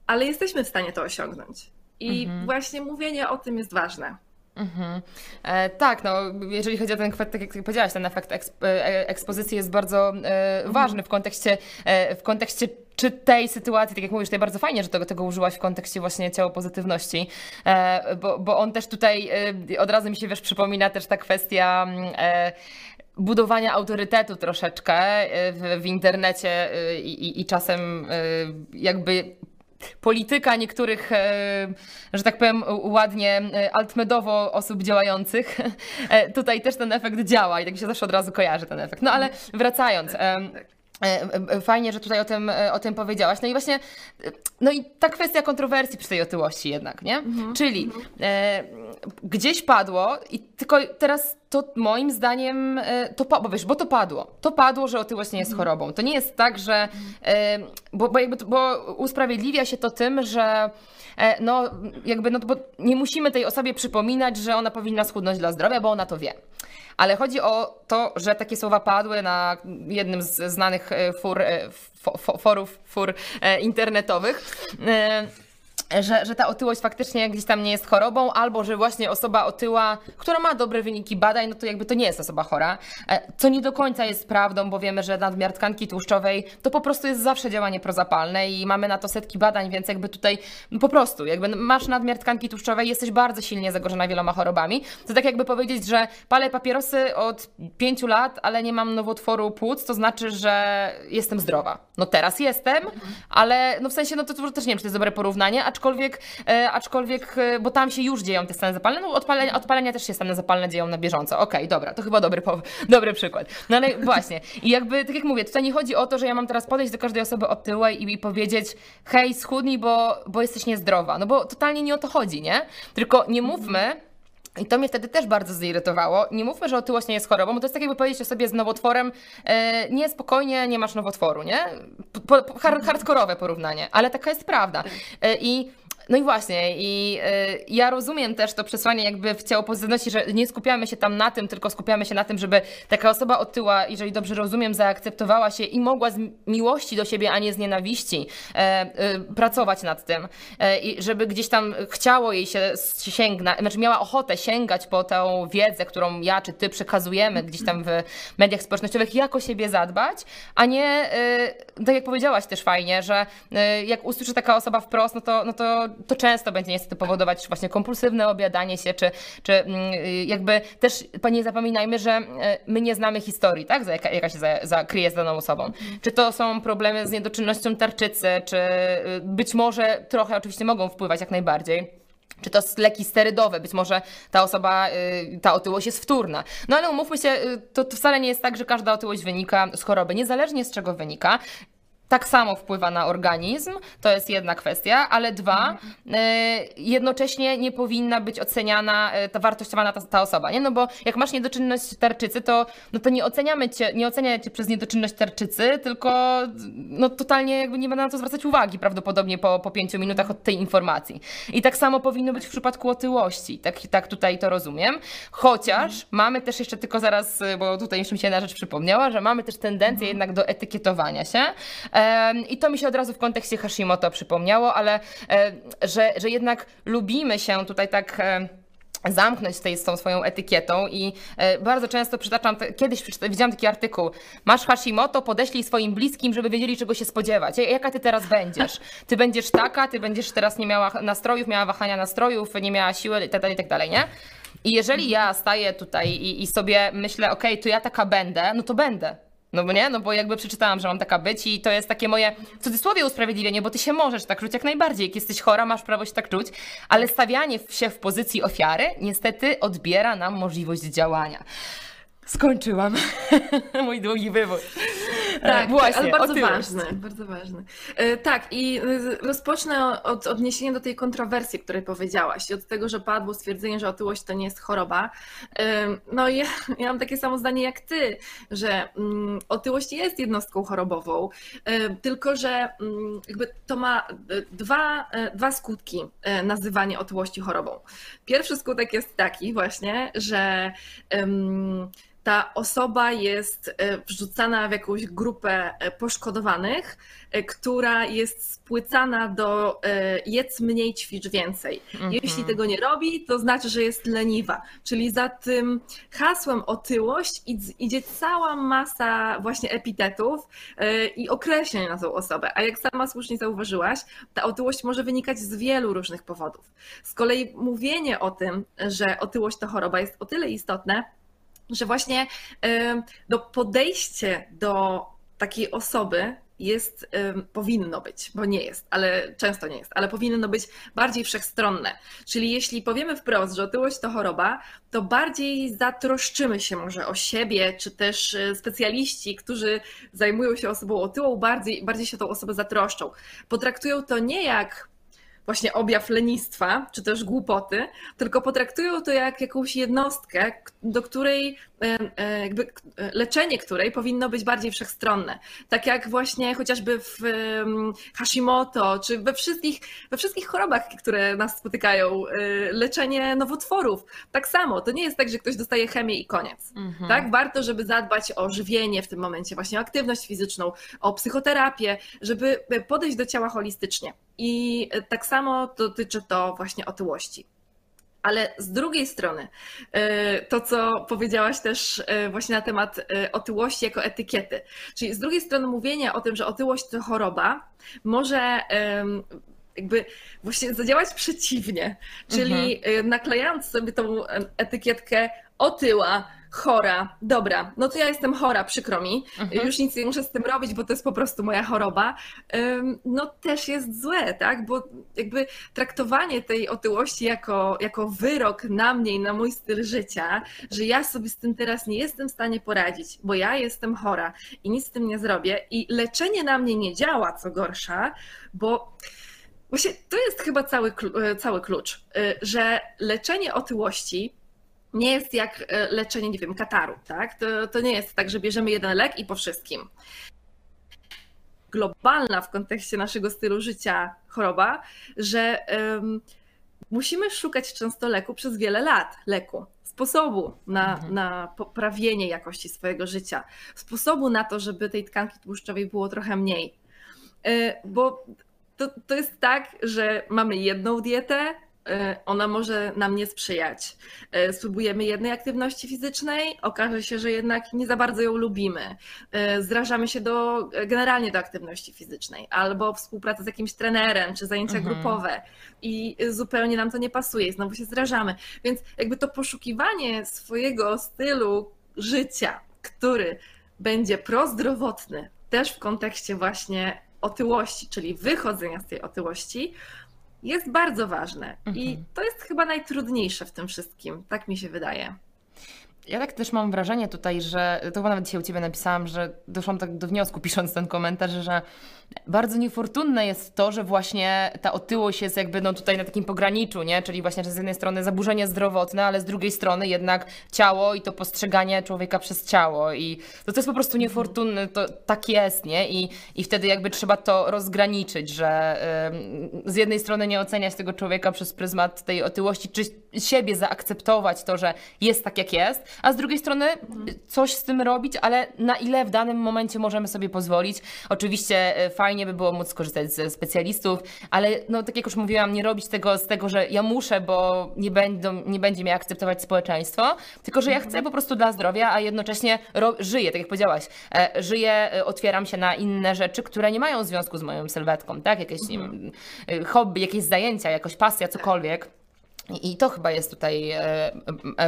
ale jesteśmy w stanie to osiągnąć. I mhm. właśnie mówienie o tym jest ważne. Mhm. E, tak, no, jeżeli chodzi o ten efekt, tak jak powiedziałaś, ten efekt eksp e, ekspozycji jest bardzo e, mhm. ważny w kontekście, e, w kontekście czy tej sytuacji, tak jak mówisz, to bardzo fajnie, że tego, tego użyłaś w kontekście właśnie ciało pozytywności, e, bo, bo on też tutaj e, od razu mi się wiesz, przypomina też ta kwestia budowania autorytetu troszeczkę w, w internecie i, i, czasem jakby polityka niektórych, e, że tak powiem ładnie, e, altmedowo osób działających, e, tutaj też ten efekt działa i tak się zawsze od razu kojarzy ten efekt. No ale wracając. Fajnie, że tutaj o tym, o tym powiedziałaś. No i właśnie, no i ta kwestia kontrowersji przy tej otyłości jednak, nie? Mhm. Czyli mhm. e, gdzieś padło i tylko teraz to moim zdaniem, e, to, bo wiesz, bo to padło. To padło, że otyłość nie jest mhm. chorobą. To nie jest tak, że, e, bo, bo, jakby, bo usprawiedliwia się to tym, że e, no jakby, no bo nie musimy tej osobie przypominać, że ona powinna schudnąć dla zdrowia, bo ona to wie. Ale chodzi o to, że takie słowa padły na jednym z znanych fur, forów, fur internetowych że, że ta otyłość faktycznie gdzieś tam nie jest chorobą, albo że właśnie osoba otyła, która ma dobre wyniki badań, no to jakby to nie jest osoba chora. E, co nie do końca jest prawdą, bo wiemy, że nadmiar tkanki tłuszczowej to po prostu jest zawsze działanie prozapalne i mamy na to setki badań, więc jakby tutaj no po prostu, jakby masz nadmiar tkanki tłuszczowej, jesteś bardzo silnie zagrożona wieloma chorobami. To tak jakby powiedzieć, że palę papierosy od pięciu lat, ale nie mam nowotworu płuc, to znaczy, że jestem zdrowa. No teraz jestem, ale no w sensie, no to, to też nie wiem, czy to jest dobre porównanie, a aczkolwiek, e, aczkolwiek e, bo tam się już dzieją te stany zapalne, no odpalenia, odpalenia też się stany zapalne dzieją na bieżąco. Okej, okay, dobra, to chyba dobry, dobry przykład. No ale właśnie, i jakby, tak jak mówię, tutaj nie chodzi o to, że ja mam teraz podejść do każdej osoby otyłej i, i powiedzieć, hej, schudnij, bo, bo jesteś niezdrowa, no bo totalnie nie o to chodzi, nie? Tylko nie mówmy, i to mnie wtedy też bardzo zirytowało. Nie mówmy, że otyłość nie jest chorobą, bo to jest tak jakby powiedzieć o sobie z nowotworem, e, nie, spokojnie, nie masz nowotworu, nie? Po, po, hard, hardkorowe porównanie, ale taka jest prawda. E, I no i właśnie, i y, ja rozumiem też to przesłanie jakby w ciało pozytywności, że nie skupiamy się tam na tym, tylko skupiamy się na tym, żeby taka osoba otyła, jeżeli dobrze rozumiem, zaakceptowała się i mogła z miłości do siebie, a nie z nienawiści y, pracować nad tym. E, I żeby gdzieś tam chciało jej się sięgnąć, znaczy miała ochotę sięgać po tę wiedzę, którą ja czy ty przekazujemy gdzieś tam w mediach społecznościowych, jak o siebie zadbać, a nie, tak jak powiedziałaś też fajnie, że jak usłyszy taka osoba wprost, no to, no to to często będzie niestety powodować właśnie kompulsywne obiadanie się, czy, czy mm, jakby też nie zapominajmy, że e, my nie znamy historii, tak, jaka, jaka się zakryje z daną osobą. Czy to są problemy z niedoczynnością tarczycy, czy y, być może trochę oczywiście mogą wpływać jak najbardziej czy to leki sterydowe, być może ta osoba, y, ta otyłość jest wtórna. No ale umówmy się, y, to wcale nie jest tak, że każda otyłość wynika z choroby, niezależnie z czego wynika tak samo wpływa na organizm, to jest jedna kwestia, ale dwa, e, jednocześnie nie powinna być oceniana, e, ta wartościowana ta, ta, osoba, nie? No bo jak masz niedoczynność tarczycy, to, no to nie oceniamy cię, nie ocenia cię przez niedoczynność tarczycy, tylko no totalnie jakby nie będę na to zwracać uwagi prawdopodobnie po, po pięciu minutach od tej informacji. I tak samo powinno być w przypadku otyłości, tak, tak tutaj to rozumiem, chociaż mamy też jeszcze tylko zaraz, bo tutaj jeszcze mi się jedna rzecz przypomniała, że mamy też tendencję jednak do etykietowania się, i to mi się od razu w kontekście Hashimoto przypomniało, ale że, że jednak lubimy się tutaj tak zamknąć tej, z tą swoją etykietą i e, bardzo często przytaczam, kiedyś przeczyta, widziałam taki artykuł, masz Hashimoto, podeślij swoim bliskim, żeby wiedzieli czego się spodziewać. Jaka ty teraz będziesz? Ty będziesz taka, ty będziesz teraz nie miała nastrojów, miała wahania nastrojów, nie miała siły itd., tak itd., tak nie? I jeżeli ja staję tutaj i, i sobie myślę, okej, okay, to ja taka będę, no to będę. No bo nie, no bo jakby przeczytałam, że mam taka być i to jest takie moje w cudzysłowie usprawiedliwienie, bo ty się możesz tak czuć jak najbardziej. Jak jesteś chora, masz prawo się tak czuć, ale stawianie się w pozycji ofiary niestety odbiera nam możliwość działania. Skończyłam mój długi wywód. tak, Właśnie, ale bardzo ważny, bardzo ważny. Tak, i rozpocznę od odniesienia do tej kontrowersji, której powiedziałaś, i od tego, że padło stwierdzenie, że otyłość to nie jest choroba. No ja, ja mam takie samo zdanie jak ty, że mm, otyłość jest jednostką chorobową, tylko że mm, jakby to ma dwa, dwa skutki nazywanie otyłości chorobą. Pierwszy skutek jest taki właśnie, że ta osoba jest e, wrzucana w jakąś grupę e, poszkodowanych, e, która jest spłycana do jedz mniej, ćwicz więcej. Mhm. Jeśli tego nie robi, to znaczy, że jest leniwa. Czyli za tym hasłem otyłość idzie cała masa właśnie epitetów i określeń na tą osobę. A jak sama słusznie zauważyłaś, ta otyłość może wynikać z wielu różnych powodów. Z kolei mówienie o tym, że otyłość to choroba jest o tyle istotne, że właśnie no, podejście do takiej osoby jest, powinno być, bo nie jest, ale często nie jest, ale powinno być bardziej wszechstronne. Czyli jeśli powiemy wprost, że otyłość to choroba, to bardziej zatroszczymy się może o siebie, czy też e, specjaliści, którzy zajmują się osobą otyłą, bardziej, bardziej się tą osobę zatroszczą. Potraktują to nie jak właśnie objaw lenistwa, czy też głupoty, tylko potraktują to jak jakąś jednostkę, do której jakby leczenie której powinno być bardziej wszechstronne. Tak jak właśnie chociażby w Hashimoto, czy we wszystkich, we wszystkich chorobach, które nas spotykają, e, leczenie nowotworów. Tak samo, to nie jest tak, że ktoś dostaje chemię i koniec. Mhm. Tak? Warto, żeby zadbać o żywienie w tym momencie, właśnie o aktywność fizyczną, o psychoterapię, żeby podejść do ciała holistycznie. I tak samo dotyczy to właśnie otyłości. Ale z drugiej strony, e, to co powiedziałaś też e, właśnie na temat e, otyłości jako etykiety, czyli z drugiej strony mówienie o tym, że otyłość to choroba, może jakby właśnie zadziałać przeciwnie, czyli mhm. naklejając sobie tą etykietkę otyła, chora, dobra, no to ja jestem chora, przykro mi, mhm. już nic nie muszę z tym robić, bo to jest po prostu moja choroba, no też jest złe, tak? Bo jakby traktowanie tej otyłości jako, jako wyrok na mnie i na mój styl życia, że ja sobie z tym teraz nie jestem w stanie poradzić, bo ja jestem chora i nic z tym nie zrobię i leczenie na mnie nie działa, co gorsza, bo właśnie to jest chyba cały, cały klucz, y, że leczenie otyłości nie jest jak e, leczenie, nie wiem, kataru, tak? To, to nie jest tak, że bierzemy jeden lek i po wszystkim. Globalna w kontekście naszego stylu życia choroba, że um, musimy szukać często leku przez wiele lat, leku, sposobu na, mhm. na poprawienie jakości swojego życia, sposobu na to, żeby tej tkanki tłuszczowej było trochę mniej. E, bo to, to jest tak, że mamy jedną dietę, ona może nam nie sprzyjać. E, spróbujemy jednej aktywności fizycznej, okaże się, że jednak nie za bardzo ją lubimy. E, zrażamy się do, generalnie do aktywności fizycznej, albo współpraca z jakimś trenerem, czy zajęcia mhm. grupowe i zupełnie nam to nie pasuje i znowu się zrażamy. Więc jakby to poszukiwanie swojego stylu życia, który będzie prozdrowotny, też w kontekście właśnie otyłości, czyli wychodzenia z tej otyłości, jest bardzo ważne. Mhm. I to jest chyba najtrudniejsze w tym wszystkim, tak mi się wydaje. Ja tak też mam wrażenie tutaj, że to chyba nawet dzisiaj u Ciebie napisałam, że doszłam tak do wniosku pisząc ten komentarz, że bardzo niefortunne jest to, że właśnie ta otyłość jest jakby no tutaj na takim pograniczu, nie? Czyli właśnie, że z jednej strony zaburzenie zdrowotne, ale z drugiej strony jednak ciało i to postrzeganie człowieka przez ciało i to, to jest po prostu niefortunne, to tak jest, nie? I, i wtedy jakby trzeba to rozgraniczyć, że y, z jednej strony nie oceniać tego człowieka przez pryzmat tej otyłości, czy siebie zaakceptować to, że jest tak jak jest, a z drugiej strony coś z tym robić, ale na ile w danym momencie możemy sobie pozwolić. Oczywiście y, fajnie by było móc skorzystać ze specjalistów, ale no tak jak już mówiłam, nie robić tego z tego, że ja muszę, bo nie, będą, nie będzie mnie akceptować społeczeństwo, tylko że ja chcę po prostu dla zdrowia, a jednocześnie żyję, tak jak powiedziałaś, e, żyję, e, otwieram się na inne rzeczy, które nie mają związku z moją sylwetką, tak? Jakieś mhm. E, hobby, jakieś zajęcia, jakaś pasja, cokolwiek. I to chyba jest tutaj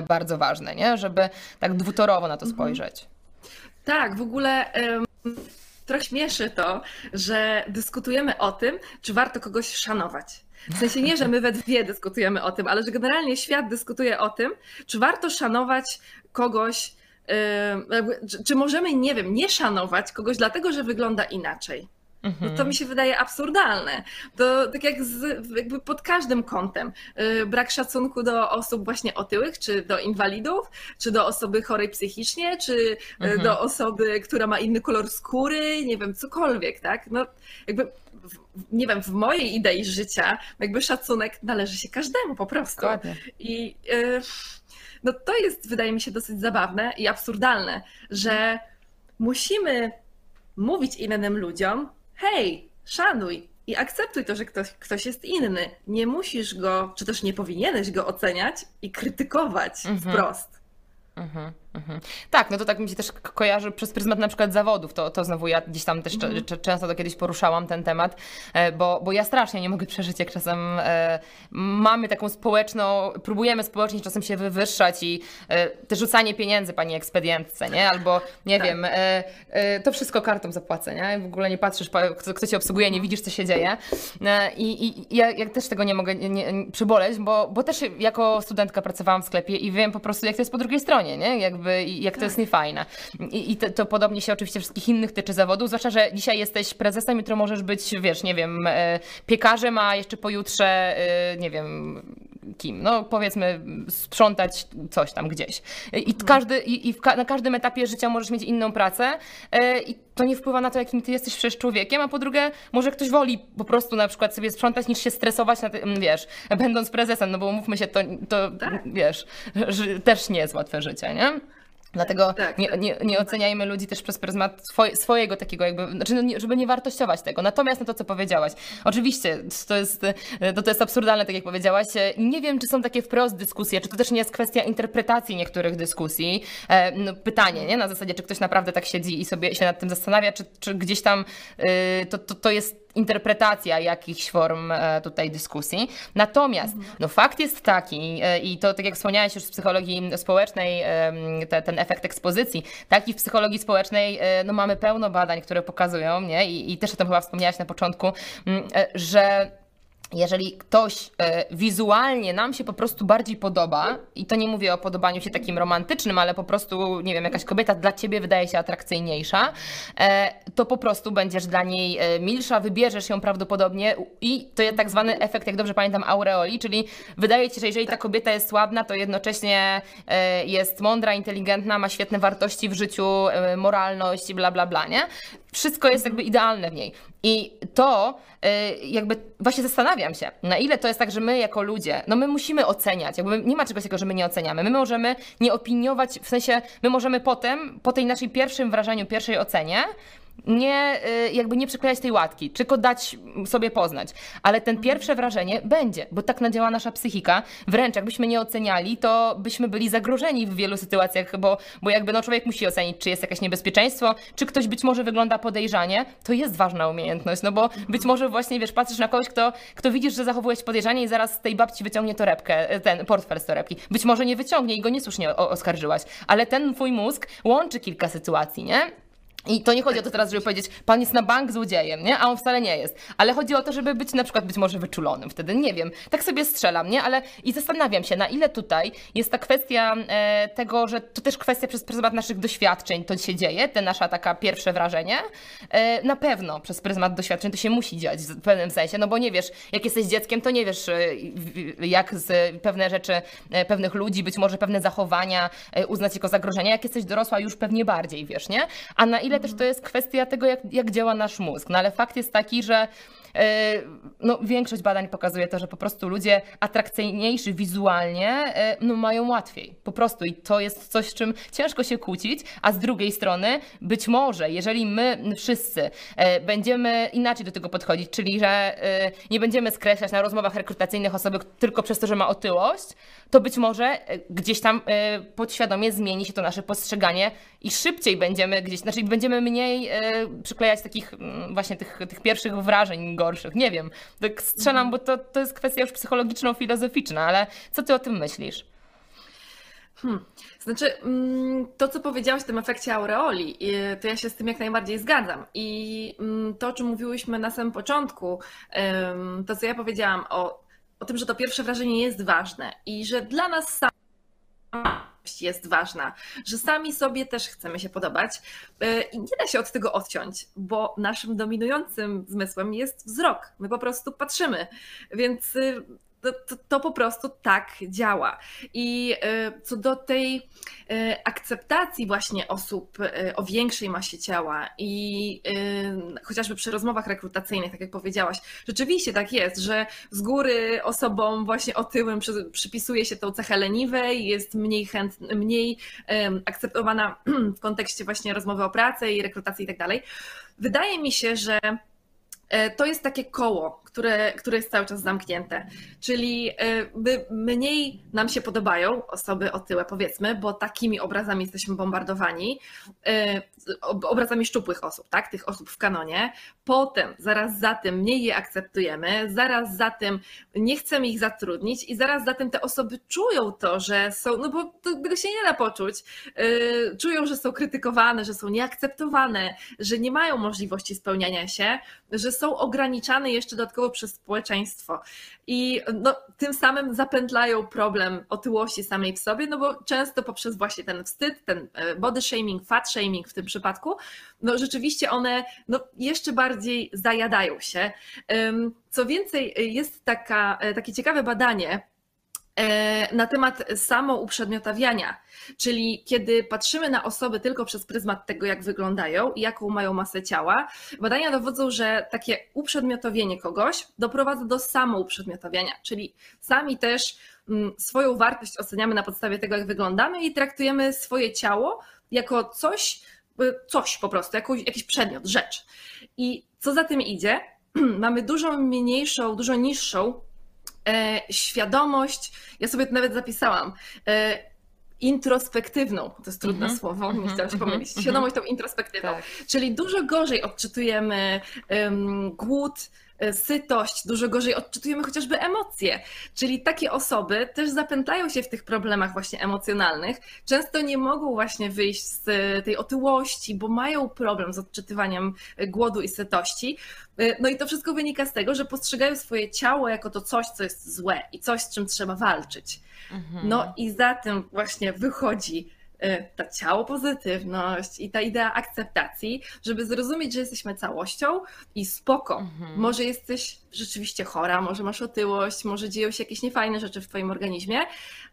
bardzo ważne, nie? żeby tak dwutorowo na to mhm. spojrzeć. Tak, w ogóle trochę śmieszy to, że dyskutujemy o tym, czy warto kogoś szanować. W sensie nie, że my we dwie dyskutujemy o tym, ale że generalnie świat dyskutuje o tym, czy warto szanować kogoś czy możemy, nie wiem, nie szanować kogoś dlatego, że wygląda inaczej? No to mi się wydaje absurdalne. To tak jak z, jakby pod każdym kątem. Y, brak szacunku do osób właśnie otyłych, czy do inwalidów, czy do osoby chorej psychicznie, czy y, mhm. do osoby, która ma inny kolor skóry, nie wiem, cokolwiek, tak? No jakby, nie wiem, w mojej idei życia jakby szacunek należy się każdemu po prostu. Dokładnie. I y, no to jest, wydaje mi się, dosyć zabawne i absurdalne, że musimy mówić innym ludziom, hej, szanuj i akceptuj to, że ktoś, ktoś jest inny. Nie musisz go, czy też nie powinieneś go oceniać i krytykować mhm. wprost. Mhm. Mhm. Tak, no to tak mi się też kojarzy przez pryzmat na przykład zawodów. To, to znowu ja gdzieś tam też mhm. często to kiedyś poruszałam ten temat, e, bo, bo ja strasznie nie mogę przeżyć, jak czasem e, mamy taką społeczną, próbujemy społecznie czasem się wywyższać i e, te rzucanie pieniędzy pani ekspedientce, nie? Albo nie tak. wiem, e, to wszystko kartą zapłacę, nie? W ogóle nie patrzysz, kto, kto cię obsługuje, nie widzisz, co się dzieje. I, i ja, ja, też tego nie mogę nie, nie, przyboleć, bo, bo też jako studentka pracowałam w sklepie i wiem po prostu, jak to jest po drugiej stronie, nie? Jakby jakby i jak to jest tak. niefajne. I, i to, to, podobnie się oczywiście wszystkich innych tyczy zawodów, zwłaszcza, że dzisiaj jesteś prezesem, jutro możesz być, wiesz, nie wiem, e, piekarzem, a jeszcze pojutrze, e, nie wiem, kim, no powiedzmy sprzątać coś tam gdzieś. I, mhm. każdy, i, i na każdym etapie życia możesz mieć inną pracę e, i to nie wpływa na to, jakim ty jesteś przecież człowiekiem, a po drugie, może ktoś woli po prostu na przykład sobie sprzątać, niż się stresować, na tym, wiesz, będąc prezesem, no bo mówmy się, to, to tak. wiesz, też nie jest łatwe życie, nie? Dlatego tak, nie, tak. nie, nie, oceniajmy ludzi też przez pryzmat swojego takiego jakby, znaczy no żeby nie wartościować tego. Natomiast na to, co powiedziałaś, oczywiście to jest, to, to jest absurdalne, tak jak powiedziałaś. Nie wiem, czy są takie wprost dyskusje, czy to też nie jest kwestia interpretacji niektórych dyskusji. E, no, pytanie, nie? Na zasadzie, czy ktoś naprawdę tak siedzi i sobie się nad tym zastanawia, czy, czy gdzieś tam to, to, to jest interpretacja jakichś form e, tutaj dyskusji. Natomiast mhm. no, fakt jest taki, e, i to tak jak wspomniałeś już z psychologii społecznej, te, ten efekt ekspozycji, tak i w psychologii społecznej e, no, mamy pełno badań, które pokazują, nie? I, i też o tym chyba wspomniałaś na początku, że jeżeli ktoś e, wizualnie nam się po prostu bardziej podoba, i to nie mówię o podobaniu się takim romantycznym, ale po prostu, nie wiem, jakaś kobieta dla ciebie wydaje się atrakcyjniejsza, e, to po prostu będziesz dla niej e, milsza, wybierzesz ją prawdopodobnie i to jest tak zwany efekt, jak dobrze pamiętam, aureoli, czyli wydaje ci się, że jeżeli ta kobieta jest słabna, to jednocześnie jest mądra, inteligentna, ma świetne wartości w życiu, moralność bla, bla, bla, nie? Wszystko jest jakby idealne w niej. I to jakby właśnie zastanawiam zastanawiam się, na ile to jest tak, że my jako ludzie, no my musimy oceniać, jakby nie ma czegoś takiego, że my nie oceniamy. My możemy nie opiniować, w sensie my możemy potem, po tej naszej pierwszym wrażeniu, pierwszej ocenie, nie, y, jakby nie przyklejać tej łatki, tylko dać sobie poznać. Ale ten pierwsze wrażenie będzie, bo tak nadziała nasza psychika. Wręcz jakbyśmy nie oceniali, to byśmy byli zagrożeni w wielu sytuacjach, bo, bo jakby no człowiek musi ocenić, czy jest jakieś niebezpieczeństwo, czy ktoś być może wygląda podejrzanie. To jest ważna umiejętność, no bo być może właśnie, wiesz, patrzysz na kogoś, kto, kto widzisz, że zachowuje podejrzanie i zaraz z tej babci wyciągnie torebkę, ten portfel z torebki. Być może nie wyciągnie i go niesłusznie oskarżyłaś, ale ten twój mózg łączy kilka sytuacji, nie? I to nie chodzi o to teraz, żeby powiedzieć, pan jest na bank złodziejem, nie? A on wcale nie jest. Ale chodzi o to, żeby być na przykład być może wyczulonym wtedy, nie wiem. Tak sobie strzelam, nie? Ale i zastanawiam się, na ile tutaj jest ta kwestia e, tego, że to też kwestia przez pryzmat naszych doświadczeń to się dzieje, te nasza taka pierwsze wrażenie. E, na pewno przez pryzmat doświadczeń to się musi dziać w pewnym sensie, no bo nie wiesz, jak jesteś dzieckiem, to nie wiesz, e, jak z pewne rzeczy, e, pewnych ludzi, być może pewne zachowania e, uznać jako zagrożenia. Jak jesteś dorosła, już pewnie bardziej, wiesz, nie? A na ile też to jest kwestia tego, jak, jak działa nasz mózg. No ale fakt jest taki, że no, większość badań pokazuje to, że po prostu ludzie atrakcyjniejsi wizualnie e, no, mają łatwiej. Po prostu i to jest coś, z czym ciężko się kłócić, a z drugiej strony być może, jeżeli my wszyscy e, będziemy inaczej do tego podchodzić, czyli że nie będziemy skreślać na rozmowach rekrutacyjnych osoby tylko przez to, że ma otyłość, to być może gdzieś tam podświadomie zmieni się to nasze postrzeganie i szybciej będziemy gdzieś, znaczy będziemy mniej przyklejać takich mm, właśnie tych, tych pierwszych wrażeń go gorszych. Nie wiem, tak strzelam, bo to, to jest kwestia już psychologiczno-filozoficzna, ale co ty o tym myślisz? Hmm. Znaczy, mm, to co powiedziałaś o tym efekcie aureoli, to ja się z tym jak najbardziej zgadzam. I mm, to, o czym mówiłyśmy na samym początku, to co ja powiedziałam o, o tym, że to pierwsze wrażenie jest ważne i że dla nas samych jest ważna, że sami sobie też chcemy się podobać e, i nie da się od tego odciąć, bo naszym dominującym zmysłem jest wzrok. My po prostu patrzymy, więc y, to, to, to, po prostu tak działa. I e, co do tej e, akceptacji właśnie osób e, o większej masie ciała i chociażby przy rozmowach rekrutacyjnych, tak jak powiedziałaś, rzeczywiście tak jest, że z góry osobom właśnie otyłym przypisuje się tą cechę leniwej, jest mniej mniej akceptowana w kontekście właśnie rozmowy o pracy i rekrutacji i tak dalej. Wydaje mi się, że to jest takie koło, które, które jest cały czas zamknięte. Czyli e, mniej nam się podobają osoby otyłe, powiedzmy, bo takimi obrazami jesteśmy bombardowani, e, obrazami szczupłych osób, tak? tych osób w kanonie. Potem, zaraz za tym, mniej je akceptujemy, zaraz za tym nie chcemy ich zatrudnić, i zaraz za tym te osoby czują to, że są, no bo tego się nie da poczuć, czują, że są krytykowane, że są nieakceptowane, że nie mają możliwości spełniania się, że są ograniczane jeszcze dodatkowo przez społeczeństwo. I no, tym samym zapętlają problem otyłości samej w sobie, no bo często poprzez właśnie ten wstyd, ten e, body shaming, fat shaming w tym przypadku, no rzeczywiście one no, jeszcze bardziej zajadają się. Co więcej, jest taka, e, takie ciekawe badanie, E, na temat samouprzedmiotawiania, czyli kiedy patrzymy na osoby tylko przez pryzmat tego, jak wyglądają i jaką mają masę ciała, badania dowodzą, że takie uprzedmiotowienie kogoś doprowadza do samouprzedmiotawiania, czyli sami też mm, swoją wartość oceniamy na podstawie tego, jak wyglądamy i traktujemy swoje ciało jako coś, coś po prostu, jako jakiś przedmiot, rzecz. I co za tym idzie, mamy dużo mniejszą, dużo niższą E, świadomość, ja sobie to nawet zapisałam, e, introspektywną, to jest trudne mm -hmm, słowo, nie -hmm, chciałam się pomylić, mm -hmm. świadomość tą introspektywną, tak. czyli dużo gorzej odczytujemy um, głód, sytość, dużo gorzej odczytujemy chociażby emocje. Czyli takie osoby też zapętlają się w tych problemach właśnie emocjonalnych. Często nie mogą właśnie wyjść z e, tej otyłości, bo mają problem z odczytywaniem e, głodu i sytości. No i to wszystko wynika z tego, że postrzegają swoje ciało jako to coś, co jest złe i coś, z czym trzeba walczyć. Mhm. No i za tym właśnie wychodzi ta ciało pozytywność i ta idea akceptacji, żeby zrozumieć, że jesteśmy całością i spoko. Mhm. Może jesteś rzeczywiście chora, może masz otyłość, może dzieją się jakieś niefajne rzeczy w Twoim organizmie.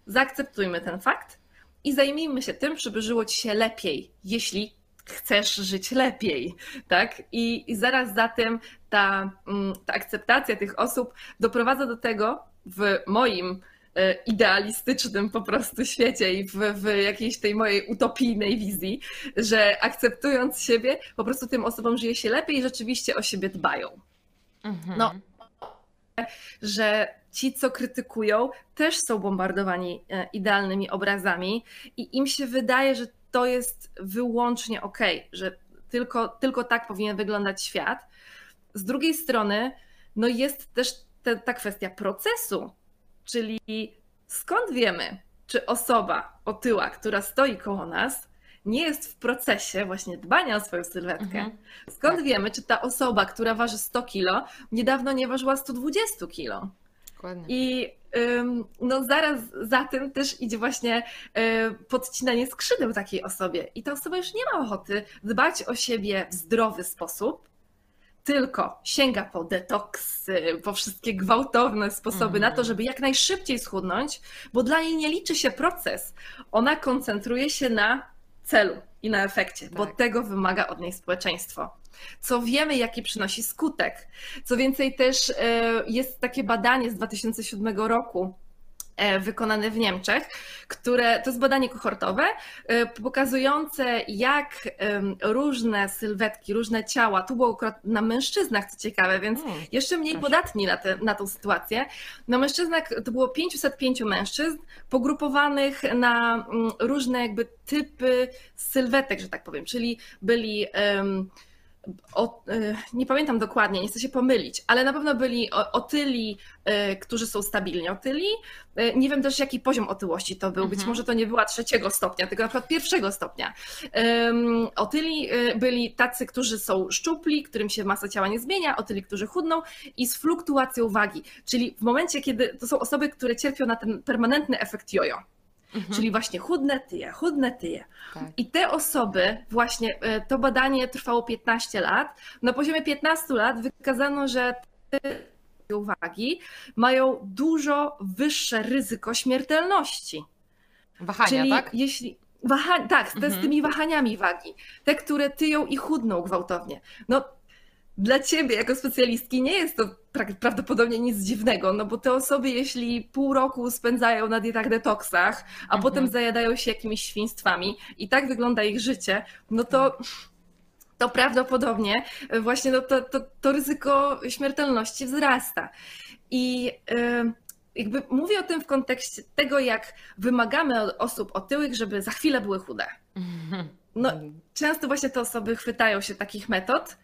Zaakceptujmy ten fakt i zajmijmy się tym, żeby żyło Ci się lepiej, jeśli chcesz żyć lepiej, tak? I, i zaraz za tym ta, mm, ta akceptacja tych osób doprowadza do tego, w moim idealistycznym po prostu świecie i w, w jakiejś tej mojej utopijnej wizji, że akceptując siebie, po prostu tym osobom żyje się lepiej i rzeczywiście o siebie dbają. Mhm. No, że ci, co krytykują, też są bombardowani e, idealnymi obrazami i im się wydaje, że to jest wyłącznie ok, że tylko, tylko tak powinien wyglądać świat. Z drugiej strony, no jest też te, ta kwestia procesu, Czyli skąd wiemy, czy osoba otyła, która stoi koło nas, nie jest w procesie właśnie dbania o swoją sylwetkę. Mhm. Skąd tak. wiemy, czy ta osoba, która waży 100 kilo, niedawno nie ważyła 120 kilo? Dokładnie. I no zaraz za tym też idzie właśnie e, podcinanie skrzydeł takiej osobie. I ta osoba już nie ma ochoty dbać o siebie w zdrowy sposób, tylko sięga po detoksy, po wszystkie gwałtowne sposoby na to, mhm. żeby jak najszybciej schudnąć, bo dla niej nie liczy się proces. Ona koncentruje się na celu i na efekcie, tak. bo tego wymaga od niej społeczeństwo. Co wiemy, jaki przynosi skutek. Co więcej, też e, jest takie badanie z 2007 roku, wykonane w Niemczech, które to jest badanie kohortowe, e, pokazujące jak różne sylwetki, różne ciała, tu było akurat na mężczyznach, co ciekawe, więc hmm, jeszcze mniej podatni na, te, na tą sytuację. Na mężczyznach to było 505 mężczyzn pogrupowanych na mm, różne jakby typy sylwetek, że tak powiem, czyli byli um, o, e, nie pamiętam dokładnie, nie chcę się pomylić, ale na pewno byli otyli, e, którzy są stabilnie otyli. E, nie wiem też, jaki poziom otyłości to był. Być mhm. może to nie była trzeciego stopnia, tylko na przykład pierwszego stopnia. Otyli byli tacy, którzy są szczupli, którym się masa ciała nie zmienia, otyli, którzy chudną i z fluktuacją wagi. Czyli w momencie, kiedy to są osoby, które cierpią na ten permanentny efekt jojo mhm. czyli właśnie chudne tyje, chudne tyje. Tak. I te osoby, właśnie e, to badanie trwało 15 lat, na poziomie 15 lat wykazano, że te uwagi mają dużo wyższe ryzyko śmiertelności. Wahania, Czyli tak? Jeśli, waha, tak, te, mhm. z tymi wahaniami wagi. Te, które tyją i chudną gwałtownie. No, dla ciebie jako specjalistki nie jest to prawdopodobnie nic dziwnego, no bo te osoby, jeśli pół roku spędzają na dietach detoksach, a mhm. potem zajadają się jakimiś świństwami i tak wygląda ich życie, no to to prawdopodobnie właśnie no to, to, to ryzyko śmiertelności wzrasta. I yy, jakby mówię o tym w kontekście tego, jak wymagamy od osób otyłych, żeby za chwilę były chude. No, często właśnie te osoby chwytają się takich metod,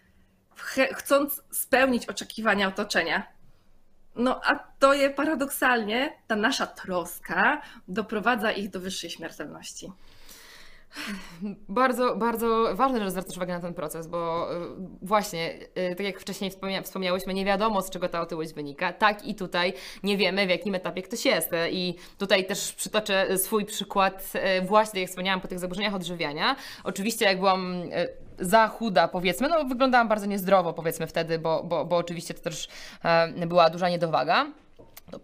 chcąc spełnić oczekiwania otoczenia. No a to je paradoksalnie, ta nasza troska doprowadza ich do wyższej śmiertelności. Bardzo, bardzo ważne, że zwracasz uwagę na ten proces, bo y, właśnie, y, tak jak wcześniej wspomnia, wspomniałyśmy, nie wiadomo z czego ta otyłość wynika. Tak i tutaj nie wiemy, w jakim etapie ktoś jest. I tutaj też przytoczę swój przykład, y, właśnie jak wspomniałam, po tych zaburzeniach odżywiania. Oczywiście, jak byłam za chuda, powiedzmy, no wyglądałam bardzo niezdrowo, powiedzmy wtedy, bo, bo, bo oczywiście to też była duża niedowaga.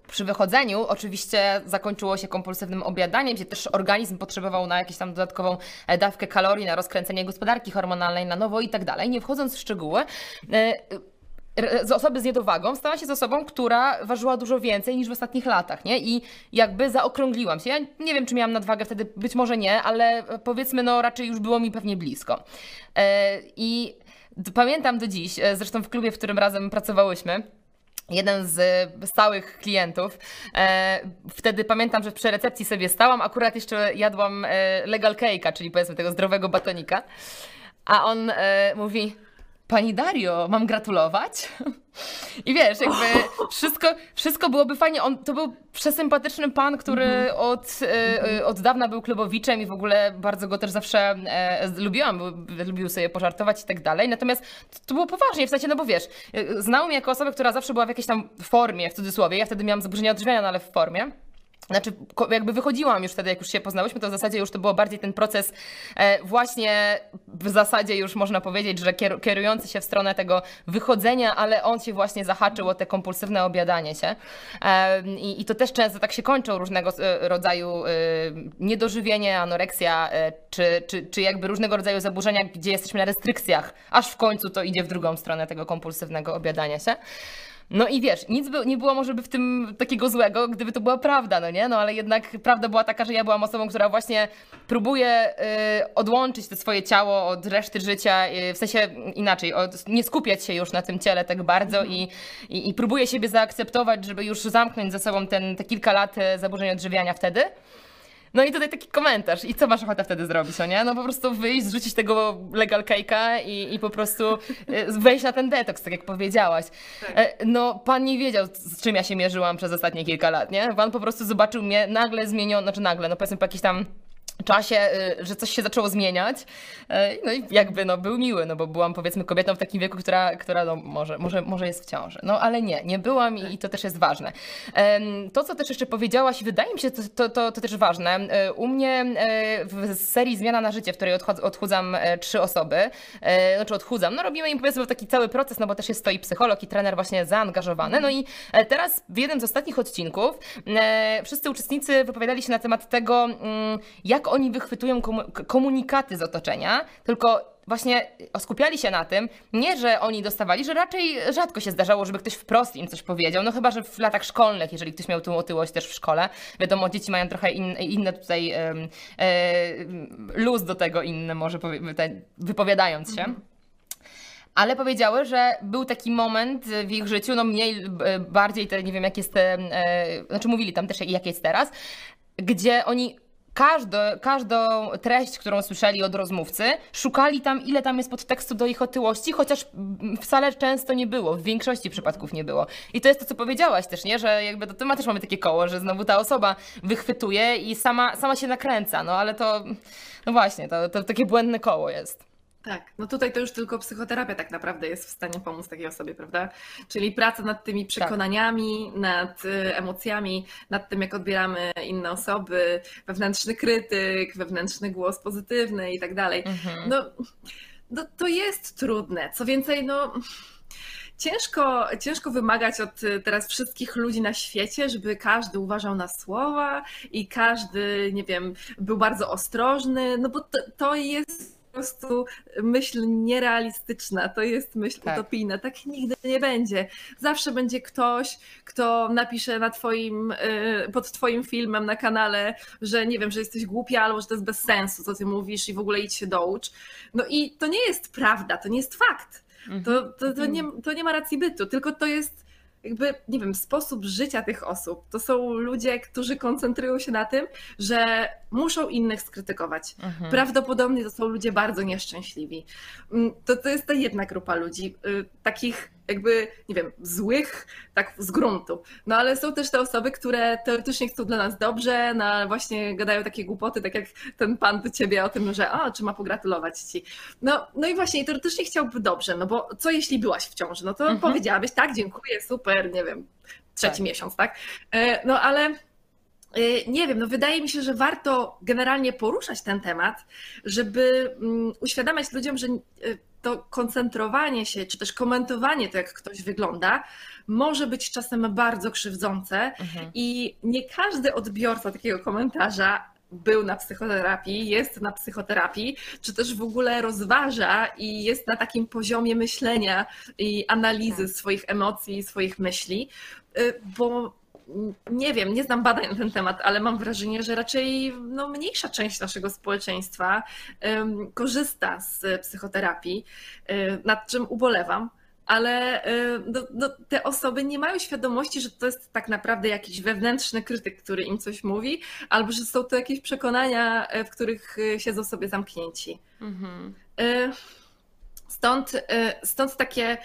Przy wychodzeniu oczywiście zakończyło się kompulsywnym obiadaniem, gdzie też organizm potrzebował na jakąś tam dodatkową e, dawkę kalorii, na rozkręcenie gospodarki hormonalnej na nowo i tak dalej. Nie wchodząc w szczegóły, e, z osoby z niedowagą stała się z osobą, która ważyła dużo więcej niż w ostatnich latach, nie? I jakby zaokrągliłam się. Ja nie wiem, czy miałam nadwagę wtedy, być może nie, ale powiedzmy, no raczej już było mi pewnie blisko. E, I pamiętam do dziś, zresztą w klubie, w którym razem pracowałyśmy, jeden z stałych klientów. E, wtedy pamiętam, że przy recepcji sobie stałam, akurat jeszcze jadłam e, legal cake'a, czyli powiedzmy tego zdrowego batonika. A on e, mówi, Pani Dario, mam gratulować? I wiesz, jakby wszystko, wszystko byłoby fajnie. On to był przesympatyczny pan, który mhm. od, y, od dawna był klubowiczem i w ogóle bardzo go też zawsze e, lubiłam, bo lubił sobie pożartować i tak dalej. Natomiast to, to, było poważnie, w sensie, no bo wiesz, znał mnie jako osobę, która zawsze była w jakiejś tam formie, w cudzysłowie. Ja wtedy miałam zaburzenia odżywiania, no ale w formie. Znaczy, jakby wychodziłam już wtedy, jak już się poznałyśmy, to w zasadzie już to było bardziej ten proces, e, właśnie w zasadzie już można powiedzieć, że kierujący się w stronę tego wychodzenia, ale on się właśnie zahaczył o te kompulsywne obiadanie się. E, I to też często tak się kończą różnego e, rodzaju niedożywienie, anoreksja, czy, czy, czy jakby różnego rodzaju zaburzenia, gdzie jesteśmy na restrykcjach, aż w końcu to idzie w drugą stronę tego kompulsywnego obiadania się. No i wiesz, nic by, nie było może by w tym takiego złego, gdyby to była prawda, no nie? No ale jednak prawda była taka, że ja byłam osobą, która właśnie próbuje y, odłączyć to swoje ciało od reszty życia, y, w sensie inaczej, od, nie skupiać się już na tym ciele tak bardzo mhm. i, i, i próbuję siebie zaakceptować, żeby już zamknąć za sobą ten, te kilka lat y, zaburzeń odżywiania wtedy. No i tutaj taki komentarz. I co masz ochotę wtedy zrobić, no nie? No po prostu wyjść, zrzucić tego legal cake'a i, i po prostu e, wejść na ten detoks, tak jak powiedziałaś. Tak. E, no pan nie wiedział, z czym ja się mierzyłam przez ostatnie kilka lat, nie? Pan po prostu zobaczył mnie nagle zmieniono, znaczy nagle, no powiedzmy po jakiś tam czasie, y, że coś się zaczęło zmieniać. Y, no i jakby no, był miły, no bo byłam powiedzmy kobietą w takim wieku, która, która no, może, może, może jest w ciąży. No ale nie, nie byłam i, to też jest ważne. To, co też jeszcze powiedziałaś, wydaje mi się, to, to, to, to też ważne. Y, u mnie w serii Zmiana na życie, w której odchudzam trzy osoby, znaczy odchudzam, no robimy im powiedzmy taki cały proces, no bo też jest to i psycholog, i trener właśnie zaangażowany. No i teraz w jednym z ostatnich odcinków wszyscy uczestnicy wypowiadali się na temat tego, mm, jak oni wychwytują komunikaty z otoczenia, tylko właśnie skupiali się na tym, nie, że oni dostawali, że raczej rzadko się zdarzało, żeby ktoś wprost im coś powiedział, no chyba, że w latach szkolnych, jeżeli ktoś miał tą otyłość też w szkole, wiadomo, dzieci mają trochę in, inne tutaj e, luz do tego, inne może wypowiadając się. Mhm. Ale powiedziały, że był taki moment w ich życiu, no mniej, bardziej, te, nie wiem jak jest, e, znaczy mówili tam też jak jest teraz, gdzie oni każdy, każdą treść, którą słyszeli od rozmówcy, szukali tam, ile tam jest podtekstu do ich otyłości, chociaż wcale często nie było, w większości przypadków nie było. I to jest to, co powiedziałaś też, nie? Że jakby to my też mamy takie koło, że znowu ta osoba wychwytuje i sama, sama się nakręca, no ale to, no właśnie, to, to takie błędne koło jest. Tak, no tutaj to już tylko psychoterapia tak naprawdę jest w stanie pomóc takiej osobie, prawda? Czyli praca nad tymi tak. przekonaniami, tak. nad y, emocjami, nad tym, jak odbieramy inne osoby, wewnętrzny krytyk, wewnętrzny głos pozytywny i tak dalej. Mhm. No, no to jest trudne. Co więcej, no ciężko, ciężko wymagać od teraz wszystkich ludzi na świecie, żeby każdy uważał na słowa i każdy, nie wiem, był bardzo ostrożny, no bo to, to jest prostu myśl nierealistyczna, to jest myśl tak. utopijna. Tak nigdy nie będzie. Zawsze będzie ktoś, kto napisze na twoim, y, pod twoim filmem na kanale, że nie wiem, że jesteś głupia albo że to jest bez sensu, co ty mówisz i w ogóle idź się doucz. No i to nie jest prawda, to nie jest fakt. To, to, to, nie, to nie ma racji bytu, tylko to jest jakby, nie wiem, sposób życia tych osób. To są ludzie, którzy koncentrują się na tym, że muszą innych skrytykować. Mhm. Prawdopodobnie to są ludzie bardzo nieszczęśliwi. Mm, to, to jest ta jedna grupa ludzi, y, takich jakby, nie wiem, złych, tak z gruntu. No ale są też te osoby, które teoretycznie chcą dla nas dobrze, no właśnie gadają takie głupoty, tak jak ten pan do ciebie o tym, że a, czy ma pogratulować ci. No, no i właśnie teoretycznie chciałby dobrze, no bo co jeśli byłaś w ciąży? No to mhm. powiedziałabyś, tak, dziękuję, super, nie wiem, trzeci tak. miesiąc, tak? E, no ale e, nie wiem, no wydaje mi się, że warto generalnie poruszać ten temat, żeby mm, uświadamiać ludziom, że e, to koncentrowanie się, czy też komentowanie to, jak ktoś wygląda, może być czasem bardzo krzywdzące mhm. i nie każdy odbiorca takiego komentarza był na psychoterapii, jest na psychoterapii, czy też w ogóle rozważa i jest na takim poziomie myślenia i analizy tak. swoich emocji, swoich myśli, y, bo nie wiem, nie znam badań na ten temat, ale mam wrażenie, że raczej no, mniejsza część naszego społeczeństwa um, korzysta z psychoterapii, um, nad czym ubolewam. Ale no, no, te osoby nie mają świadomości, że to jest tak naprawdę jakiś wewnętrzny krytyk, który im coś mówi, albo że są to jakieś przekonania, e, w których e, siedzą sobie zamknięci. Mhm. Stąd, stąd takie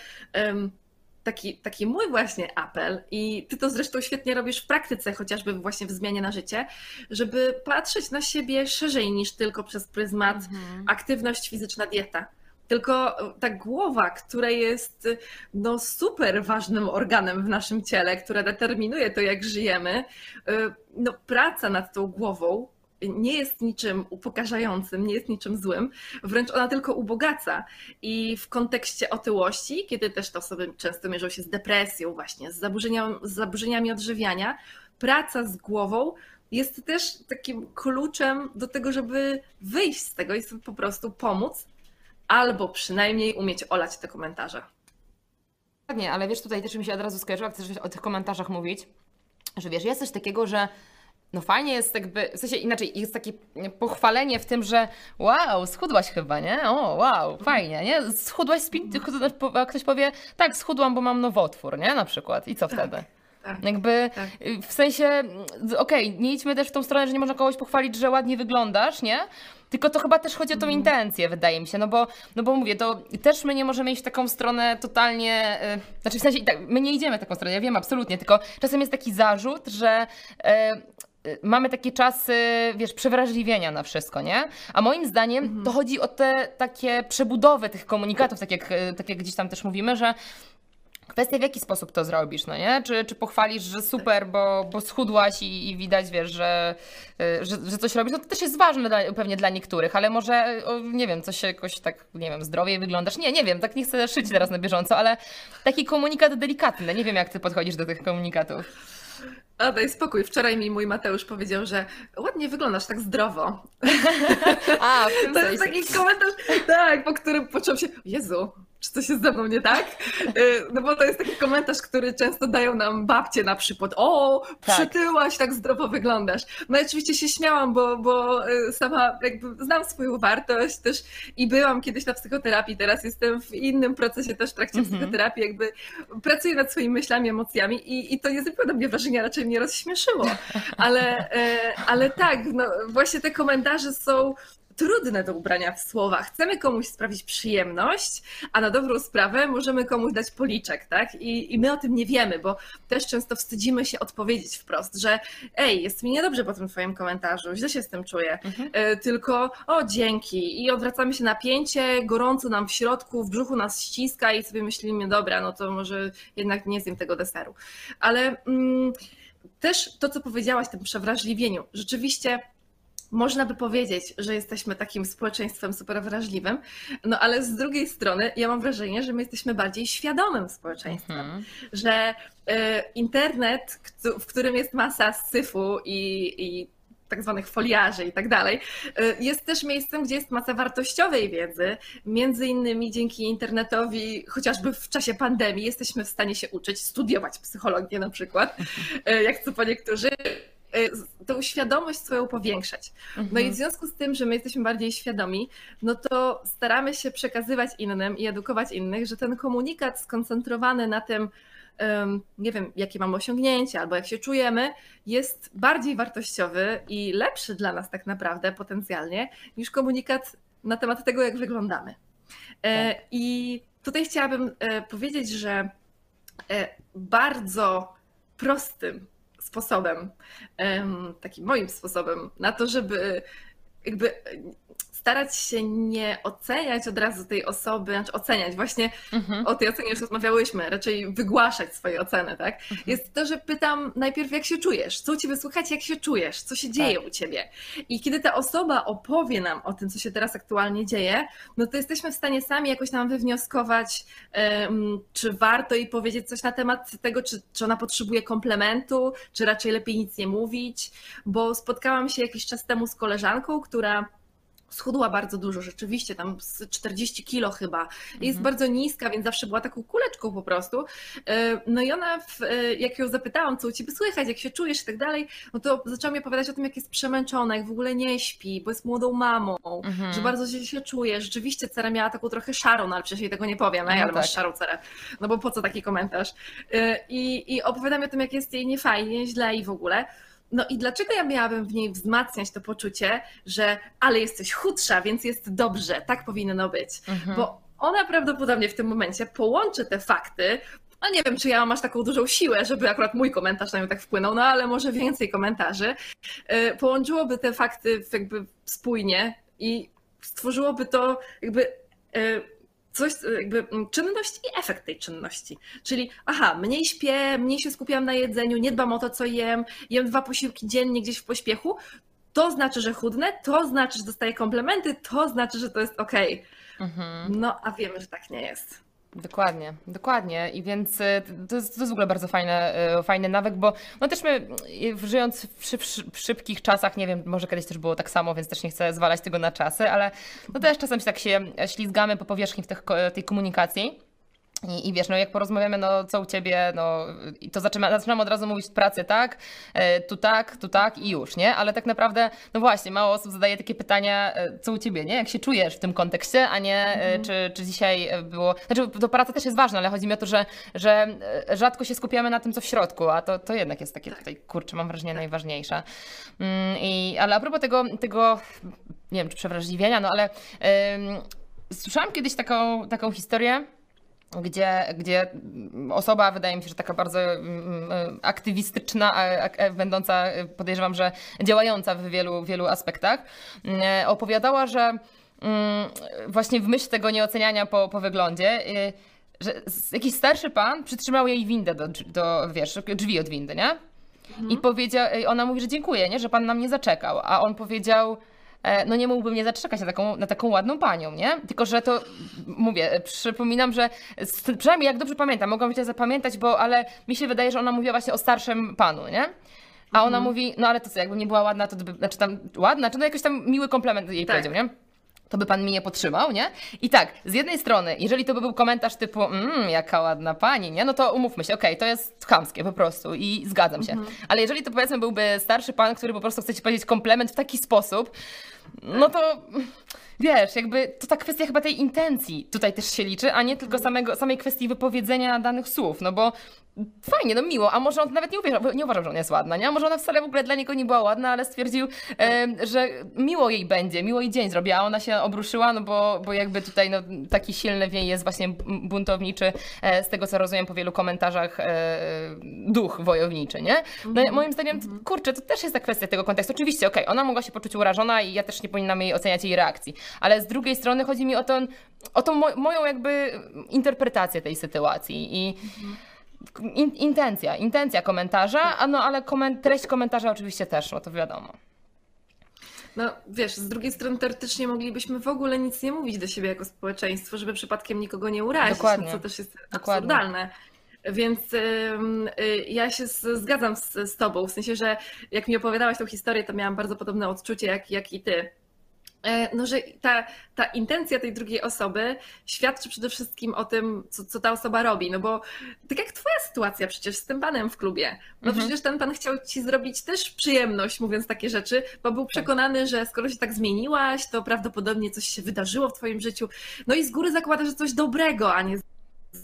taki, taki mój właśnie apel, i ty to zresztą świetnie robisz w praktyce, chociażby właśnie w zmianie na życie, żeby patrzeć na siebie szerzej niż tylko przez pryzmat mhm. aktywność fizyczna, dieta. Tylko ta głowa, która jest no, super ważnym organem w naszym ciele, która determinuje to, jak żyjemy, y, no, praca nad tą głową nie jest niczym upokarzającym, nie jest niczym złym, wręcz ona tylko ubogaca. I w kontekście otyłości, kiedy też te osoby często mierzą się z depresją, właśnie z, zaburzeniami, z zaburzeniami odżywiania, praca z głową jest też takim kluczem do tego, żeby wyjść z tego i sobie po prostu pomóc, albo przynajmniej umieć olać te komentarze. Tak, nie, ale wiesz, tutaj też mi się od razu skojarzyło, jak chcesz o tych komentarzach mówić, że wiesz, jest coś takiego, że no fajnie jest jakby, w sensie inaczej, jest takie pochwalenie w tym, że wow, schudłaś chyba, nie? O, wow, fajnie, nie? Schudłaś a ktoś powie, tak, schudłam, bo mam nowotwór, nie? Na przykład. I co tak. wtedy? Tak, Jakby tak. w sensie, okej, okay, nie idźmy też w tą stronę, że nie można kogoś pochwalić, że ładnie wyglądasz, nie? Tylko to chyba też chodzi o tą mm. intencję, wydaje mi się, no bo, no bo mówię, to też my nie możemy iść w taką stronę totalnie, yy, znaczy w sensie, tak, my nie idziemy w taką stronę, ja wiem absolutnie, tylko czasem jest taki zarzut, że yy, Y, mamy takie czasy, wiesz, przewrażliwienia na wszystko, nie? A moim zdaniem mhm. to chodzi o te takie przebudowy tych komunikatów, tak jak, y, tak jak gdzieś tam też mówimy, że Kwestia w jaki sposób to zrobisz, no nie? Czy, czy pochwalisz, że super, bo, bo schudłaś i, i widać, wiesz, że, y, że, że coś robisz. No to też jest ważne dla, pewnie dla niektórych, ale może, nie wiem, coś jakoś tak, nie wiem, zdrowiej wyglądasz. Nie, nie wiem, tak nie chcę szyć teraz na bieżąco, ale taki komunikat delikatny. Nie wiem, jak ty podchodzisz do tych komunikatów. A daj spokój. Wczoraj mi mój Mateusz powiedział, że ładnie wyglądasz tak zdrowo. A, w tym To jest taki komentarz, tak, po którym poczułam się, Jezu, czy coś jest ze mną nie tak? Y, no bo to jest taki komentarz, który często dają nam babcie na przykład. O, tak. przytyłaś, tak zdrowo wyglądasz. No i oczywiście się śmiałam, bo, bo y, sama jakby znam swoją wartość też i byłam kiedyś na psychoterapii, teraz jestem w innym procesie też w trakcie mhm. psychoterapii, jakby pracuję nad swoimi myślami, emocjami i, i to nie zrobiło na mnie wrażenia, raczej mnie rozśmieszyło. Ale, y, ale tak, no właśnie te komentarze są trudne do ubrania w słowa. Chcemy komuś sprawić przyjemność, a na dobrą sprawę możemy komuś dać policzek, tak? I, I my o tym nie wiemy, bo też często wstydzimy się odpowiedzieć wprost, że ej, jest mi niedobrze po tym twoim komentarzu, źle się z tym czuję, mhm. E, tylko o, dzięki. I odwracamy się napięcie, gorąco nam w środku, w brzuchu nas ściska i sobie myślimy, dobra, no to może jednak nie zjem tego deseru. Ale mm, też to, co powiedziałaś, tym przewrażliwieniu, rzeczywiście można by powiedzieć, że jesteśmy takim społeczeństwem super wrażliwym, no ale z drugiej strony ja mam wrażenie, że my jesteśmy bardziej świadomym społeczeństwem, mhm. że y, internet, w którym jest masa syfu i, i tak zwanych foliarzy i tak dalej, y, jest też miejscem, gdzie jest masa wartościowej wiedzy. Między innymi dzięki internetowi, chociażby w czasie pandemii, jesteśmy w stanie się uczyć, studiować psychologię na przykład, y, jak co po niektórzy tą świadomość swoją powiększać. No i mhm. w związku z tym, że my jesteśmy bardziej świadomi, no to staramy się przekazywać innym i edukować innych, że ten komunikat skoncentrowany na tym, nie wiem, jakie mamy osiągnięcia albo jak się czujemy, jest bardziej wartościowy i lepszy dla nas tak naprawdę potencjalnie niż komunikat na temat tego, jak wyglądamy. E, tak. I tutaj chciałabym e, powiedzieć, że e, bardzo prostym sposobem, takim moim sposobem na to, żeby jakby starać się nie oceniać od razu tej osoby, znaczy oceniać, właśnie mhm. o tej ocenie już rozmawiałyśmy, raczej wygłaszać swoje oceny, tak? Mhm. Jest to, że pytam najpierw, jak się czujesz, co u ciebie słychać, jak się czujesz, co się dzieje tak. u ciebie. I kiedy ta osoba opowie nam o tym, co się teraz aktualnie dzieje, no to jesteśmy w stanie sami jakoś nam wywnioskować, um, czy warto jej powiedzieć coś na temat tego, czy, czy ona potrzebuje komplementu, czy raczej lepiej nic nie mówić, bo spotkałam się jakiś czas temu z koleżanką, która schudła bardzo dużo, rzeczywiście, tam z 40 kilo chyba. Jest mhm. bardzo niska, więc zawsze była taką kuleczką po prostu. E, no i ona, e, jak ją zapytałam, co u ciebie słychać, jak się czujesz i tak dalej, no to zaczęła mi opowiadać o tym, jak jest przemęczona, jak w ogóle nie śpi, bo jest młodą mamą, mhm. że bardzo źle się czuje. Rzeczywiście Cera miała taką trochę szarą, no ale przecież jej tego nie powiem, no, ale tak. masz szarą Cerę. No bo po co taki komentarz? E, I, I opowiada mi o tym, jak jest jej niefajnie, źle i w ogóle. No i dlaczego ja miałabym w niej wzmacniać to poczucie, że ale jesteś chudsza, więc jest dobrze, tak powinno być. Mhm. Bo ona prawdopodobnie w tym momencie połączy te fakty. No nie wiem, czy ja mam aż taką dużą siłę, żeby akurat mój komentarz na nią tak wpłynął, no ale może więcej komentarzy. Y, połączyłoby te fakty jakby spójnie i stworzyłoby to jakby y, coś, jakby mm, czynność i efekt tej czynności. Czyli, aha, mniej śpię, mniej się skupiam na jedzeniu, nie dbam o to, co jem, jem dwa posiłki dziennie gdzieś w pośpiechu, to znaczy, że chudnę, to znaczy, że dostaję komplementy, to znaczy, że to jest ok. Mhm. No, a wiemy, że tak nie jest. Dokładnie, dokładnie. I więc y, to jest, to jest w ogóle bardzo fajne, y, fajny nawyk, bo no też my y, żyjąc w, szyb, w, szybkich czasach, nie wiem, może kiedyś też było tak samo, więc też nie chcę zwalać tego na czasy, ale no też czasem się tak się ślizgamy po powierzchni w tych, tej komunikacji. I, I, wiesz, no jak porozmawiamy, no co u ciebie, no i to zaczynamy, zaczynamy od razu mówić w pracy, tak, e, tu tak, tu tak i już, nie? Ale tak naprawdę, no właśnie, mało osób zadaje takie pytania, e, co u ciebie, nie? Jak się czujesz w tym kontekście, a nie e, mhm. czy, czy dzisiaj było, znaczy to praca też jest ważna, ale chodzi mi o to, że, że rzadko się skupiamy na tym, co w środku, a to, to jednak jest takie tak. tutaj, kurczę, mam wrażenie najważniejsze. Mm, I, ale a propos tego, tego, nie wiem, czy przewrażliwienia, no ale słyszałam kiedyś taką, taką historię, gdzie, gdzie osoba, wydaje mi się, że taka bardzo mm, mm, aktywistyczna, będąca, podejrzewam, że działająca w wielu, wielu aspektach, mm, opowiadała, że właśnie w myśl tego nieoceniania po, po wyglądzie, że jakiś starszy pan przytrzymał jej windę do, do wiesz, drzwi od windy, nie? Mhm. I powiedział, ona mówi, że dziękuję, nie? że pan nam nie zaczekał, a on powiedział, E, no nie mógłbym nie zaczekać na taką, na taką ładną panią, nie? Tylko, że to, mówię, przypominam, że przynajmniej jak dobrze pamiętam, mogłam cię zapamiętać, bo, ale mi się wydaje, że ona mówiła właśnie o starszym panu, nie? A ona mhm. mówi, no ale to co, jakby nie była ładna, to by, znaczy tam ładna, czy no jakiś tam miły komplement jej tak. powiedział, nie? To by pan mi nie podtrzymał, nie? I tak, z jednej strony, jeżeli to by był komentarz typu, mmm, jaka ładna pani, nie? No to umówmy się, okej, okay, to jest chamskie po prostu i zgadzam się. Mhm. Ale jeżeli to powiedzmy byłby starszy pan, który po prostu chce ci powiedzieć komplement w taki sposób, no to wiesz, jakby to ta kwestia chyba tej intencji tutaj też się liczy, a nie tylko samego, samej kwestii wypowiedzenia danych słów, no bo fajnie, no miło, a może on nawet nie, uwierzył, nie uważał, że ona jest ładna, nie? A może ona wcale w ogóle dla niego nie była ładna, ale stwierdził, e, że miło jej będzie, miło jej dzień zrobi, a ona się obruszyła, no bo, bo jakby tutaj no, taki silny wiej jest właśnie buntowniczy, e, z tego co rozumiem po wielu komentarzach, e, duch wojowniczy, nie? No -hmm. moim zdaniem, mhm. kurczę, to też jest ta kwestia tego kontekstu. Oczywiście, okej, okay, ona mogła się poczuć urażona i ja też nie powinnam jej oceniać jej reakcji, ale z drugiej strony chodzi mi o, to, o tą mo moją jakby interpretację tej sytuacji i in, intencja, intencja komentarza, a no ale koment treść komentarza oczywiście też, no to wiadomo. No wiesz, z drugiej strony teoretycznie moglibyśmy w ogóle nic nie mówić do siebie jako społeczeństwo, żeby przypadkiem nikogo nie urazić, Dokładnie. No, co też jest Dokładnie. absurdalne. Więc y, ja się zgadzam z, z Tobą, w sensie, że jak mi opowiadałaś tą historię, to miałam bardzo podobne odczucie jak, jak i Ty. E, no, że ta, ta intencja tej drugiej osoby świadczy przede wszystkim o tym, co, co ta osoba robi. No bo tak jak twoja sytuacja przecież z tym panem w klubie. No mhm. przecież ten pan chciał ci zrobić też przyjemność, mówiąc takie rzeczy, bo był tak. przekonany, że skoro się tak zmieniłaś, to prawdopodobnie coś się wydarzyło w twoim życiu. No i z góry zakłada, że coś dobrego, a nie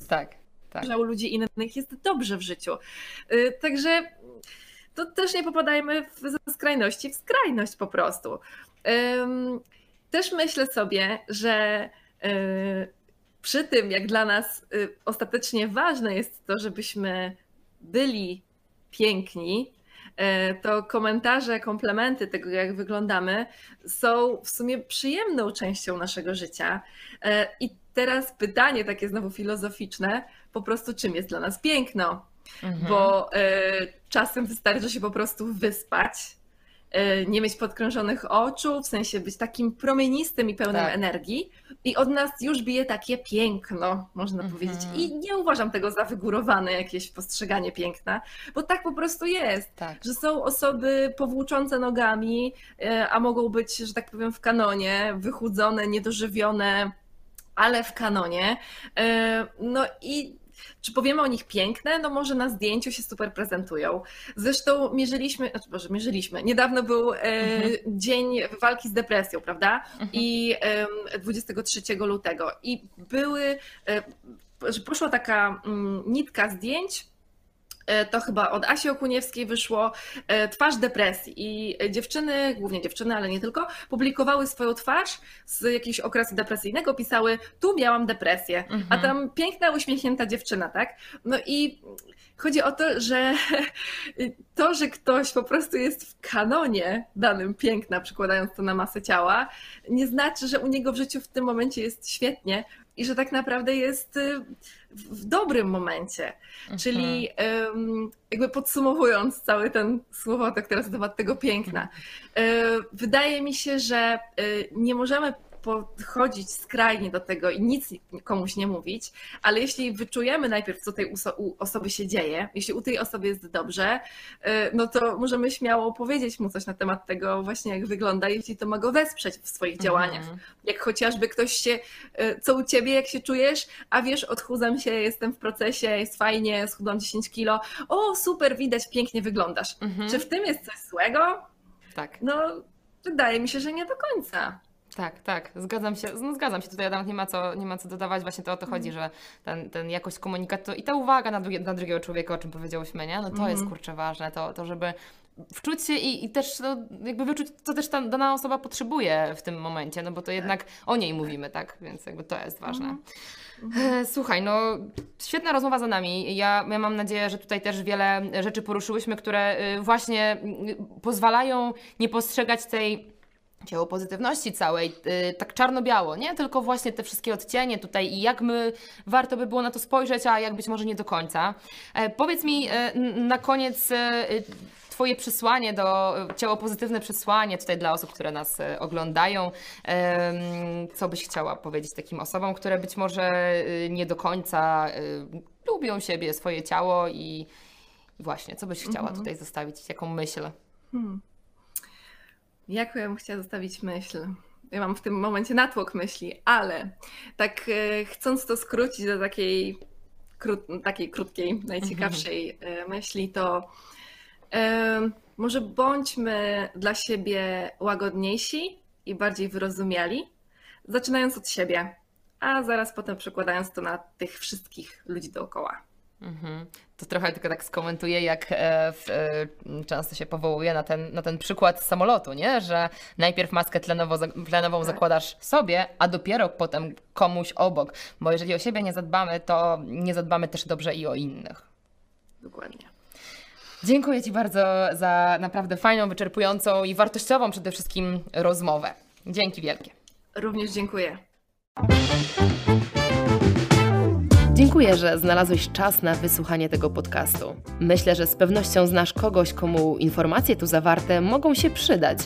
tak, tak. że u ludzi innych jest dobrze w życiu. Y, także to też nie popadajmy ze skrajności w skrajność po prostu. Też myślę sobie, że e, przy tym, jak dla nas y, ostatecznie ważne jest to, żebyśmy byli piękni, e, to komentarze, komplementy tego, jak wyglądamy, są w sumie przyjemną częścią naszego życia. E, I teraz pytanie takie znowu filozoficzne, po prostu czym jest dla nas piękno? Mhm. Bo czasem wystarczy się po prostu wyspać nie mieć podkrążonych oczu, w sensie być takim promienistym i pełnym tak. energii. I od nas już bije takie piękno, można -hmm. powiedzieć. I nie uważam tego za wygórowane jakieś postrzeganie piękna, bo tak po prostu jest, tak. że są osoby powłóczące nogami, e, a mogą być, że tak powiem, w kanonie, wychudzone, niedożywione, ale w kanonie. E, no i czy powiemy o nich piękne? No może na zdjęciu się super prezentują. Zresztą mierzyliśmy, znaczy Boże, mierzyliśmy. Niedawno był e, mhm. dzień walki z depresją, prawda? Mhm. I e, 23 lutego. I były, e, poszła taka mm, nitka zdjęć to chyba od Asi Okuniewskiej wyszło e, Twarz depresji i dziewczyny, głównie dziewczyny, ale nie tylko, publikowały swoją twarz z jakiegoś okresu depresyjnego, pisały tu miałam depresję, mhm. a tam piękna, uśmiechnięta dziewczyna, tak? No i chodzi o to, że to, że ktoś po prostu jest w kanonie danym piękna, przykładając to na masę ciała, nie znaczy, że u niego w życiu w tym momencie jest świetnie i że tak naprawdę jest y, w dobrym momencie. Mhm. Czyli jakby podsumowując cały ten słowotok teraz na temat tego piękna, mhm. y, wydaje mi się, że y, nie możemy podchodzić skrajnie do tego i nic komuś nie mówić, ale jeśli wyczujemy najpierw, co tej osoby się dzieje, jeśli u tej osoby jest dobrze, y, no to możemy śmiało powiedzieć mu coś na temat tego właśnie, jak wygląda, jeśli to ma go wesprzeć w swoich działaniach. Mhm. Jak chociażby ktoś się, y, co u ciebie, jak się czujesz, a wiesz, odchudzam się, jestem w procesie, jest fajnie, schudłam 10 kilo, o super, widać, pięknie wyglądasz. Mhm. Czy w tym jest coś złego? Tak. No, wydaje mi się, że nie do końca. Tak, tak, zgadzam się. No, zgadzam się, tutaj nawet nie ma co, nie ma co dodawać, właśnie to o to chodzi, że ten, ten jakość komunikatu i ta uwaga na, drugie, na drugiego człowieka, o czym powiedziałyśmy, nie? No to mm. jest kurczę ważne, to, to żeby wczuć się i, i też no, jakby wyczuć, co też ta dana osoba potrzebuje w tym momencie, no bo to jednak tak. o niej mówimy, tak? Więc jakby to jest ważne. Mm. Słuchaj, no świetna rozmowa za nami. Ja, ja mam nadzieję, że tutaj też wiele rzeczy poruszyłyśmy, które y, właśnie y, pozwalają nie postrzegać tej dzieło pozytywności całej, yy, tak czarno-biało, nie? Tylko właśnie te wszystkie odcienie tutaj i jak my, warto by było na to spojrzeć, a jak być może nie do końca. E, powiedz mi e, na koniec e, Twoje przesłanie do, ciało pozytywne przesłanie tutaj dla osób, które nas oglądają. Co byś chciała powiedzieć takim osobom, które być może nie do końca lubią siebie, swoje ciało i właśnie, co byś chciała mhm. tutaj zostawić, jaką myśl? Hmm. Jaką ja bym chciała zostawić myśl? Ja mam w tym momencie natłok myśli, ale tak e, chcąc to skrócić do takiej, krót, takiej krótkiej, najciekawszej mhm. myśli, to e, może bądźmy dla siebie łagodniejsi i bardziej wyrozumiali, zaczynając od siebie, a zaraz potem przekładając to na tych wszystkich ludzi dookoła. Mhm. To trochę tylko tak skomentuję, jak e, e, często się powołuje na ten, na ten przykład samolotu, nie? że najpierw maskę tlenowo, tlenową tak. zakładasz sobie, a dopiero potem komuś obok. Bo jeżeli o siebie nie zadbamy, to nie zadbamy też dobrze i o innych. Dokładnie. Dziękuję Ci bardzo za naprawdę fajną, wyczerpującą i wartościową przede wszystkim rozmowę. Dzięki wielkie. Również dziękuję. Dziękuję, że znalazłeś czas na wysłuchanie tego podcastu. Myślę, że z pewnością znasz kogoś, komu informacje tu zawarte mogą się przydać.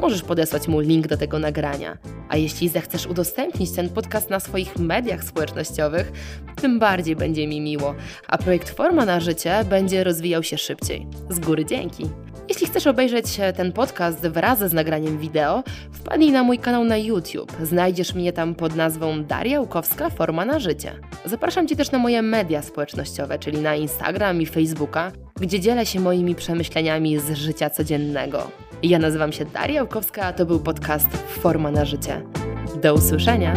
Możesz podesłać mu link do tego nagrania. A jeśli zechcesz udostępnić ten podcast na swoich mediach społecznościowych, tym bardziej będzie mi miło, a projekt Forma na Życie będzie rozwijał się szybciej. Z góry dzięki. Jeśli chcesz obejrzeć ten podcast wraz z nagraniem wideo, wpadnij na mój kanał na YouTube. Znajdziesz mnie tam pod nazwą Daria Łukowska Forma na Życie. Zapraszam Cię też na moje media społecznościowe, czyli na Instagram i Facebooka, gdzie dzielę się moimi przemyśleniami z życia codziennego. Ja nazywam się Daria Łukowska, a to był podcast Forma na Życie. Do usłyszenia!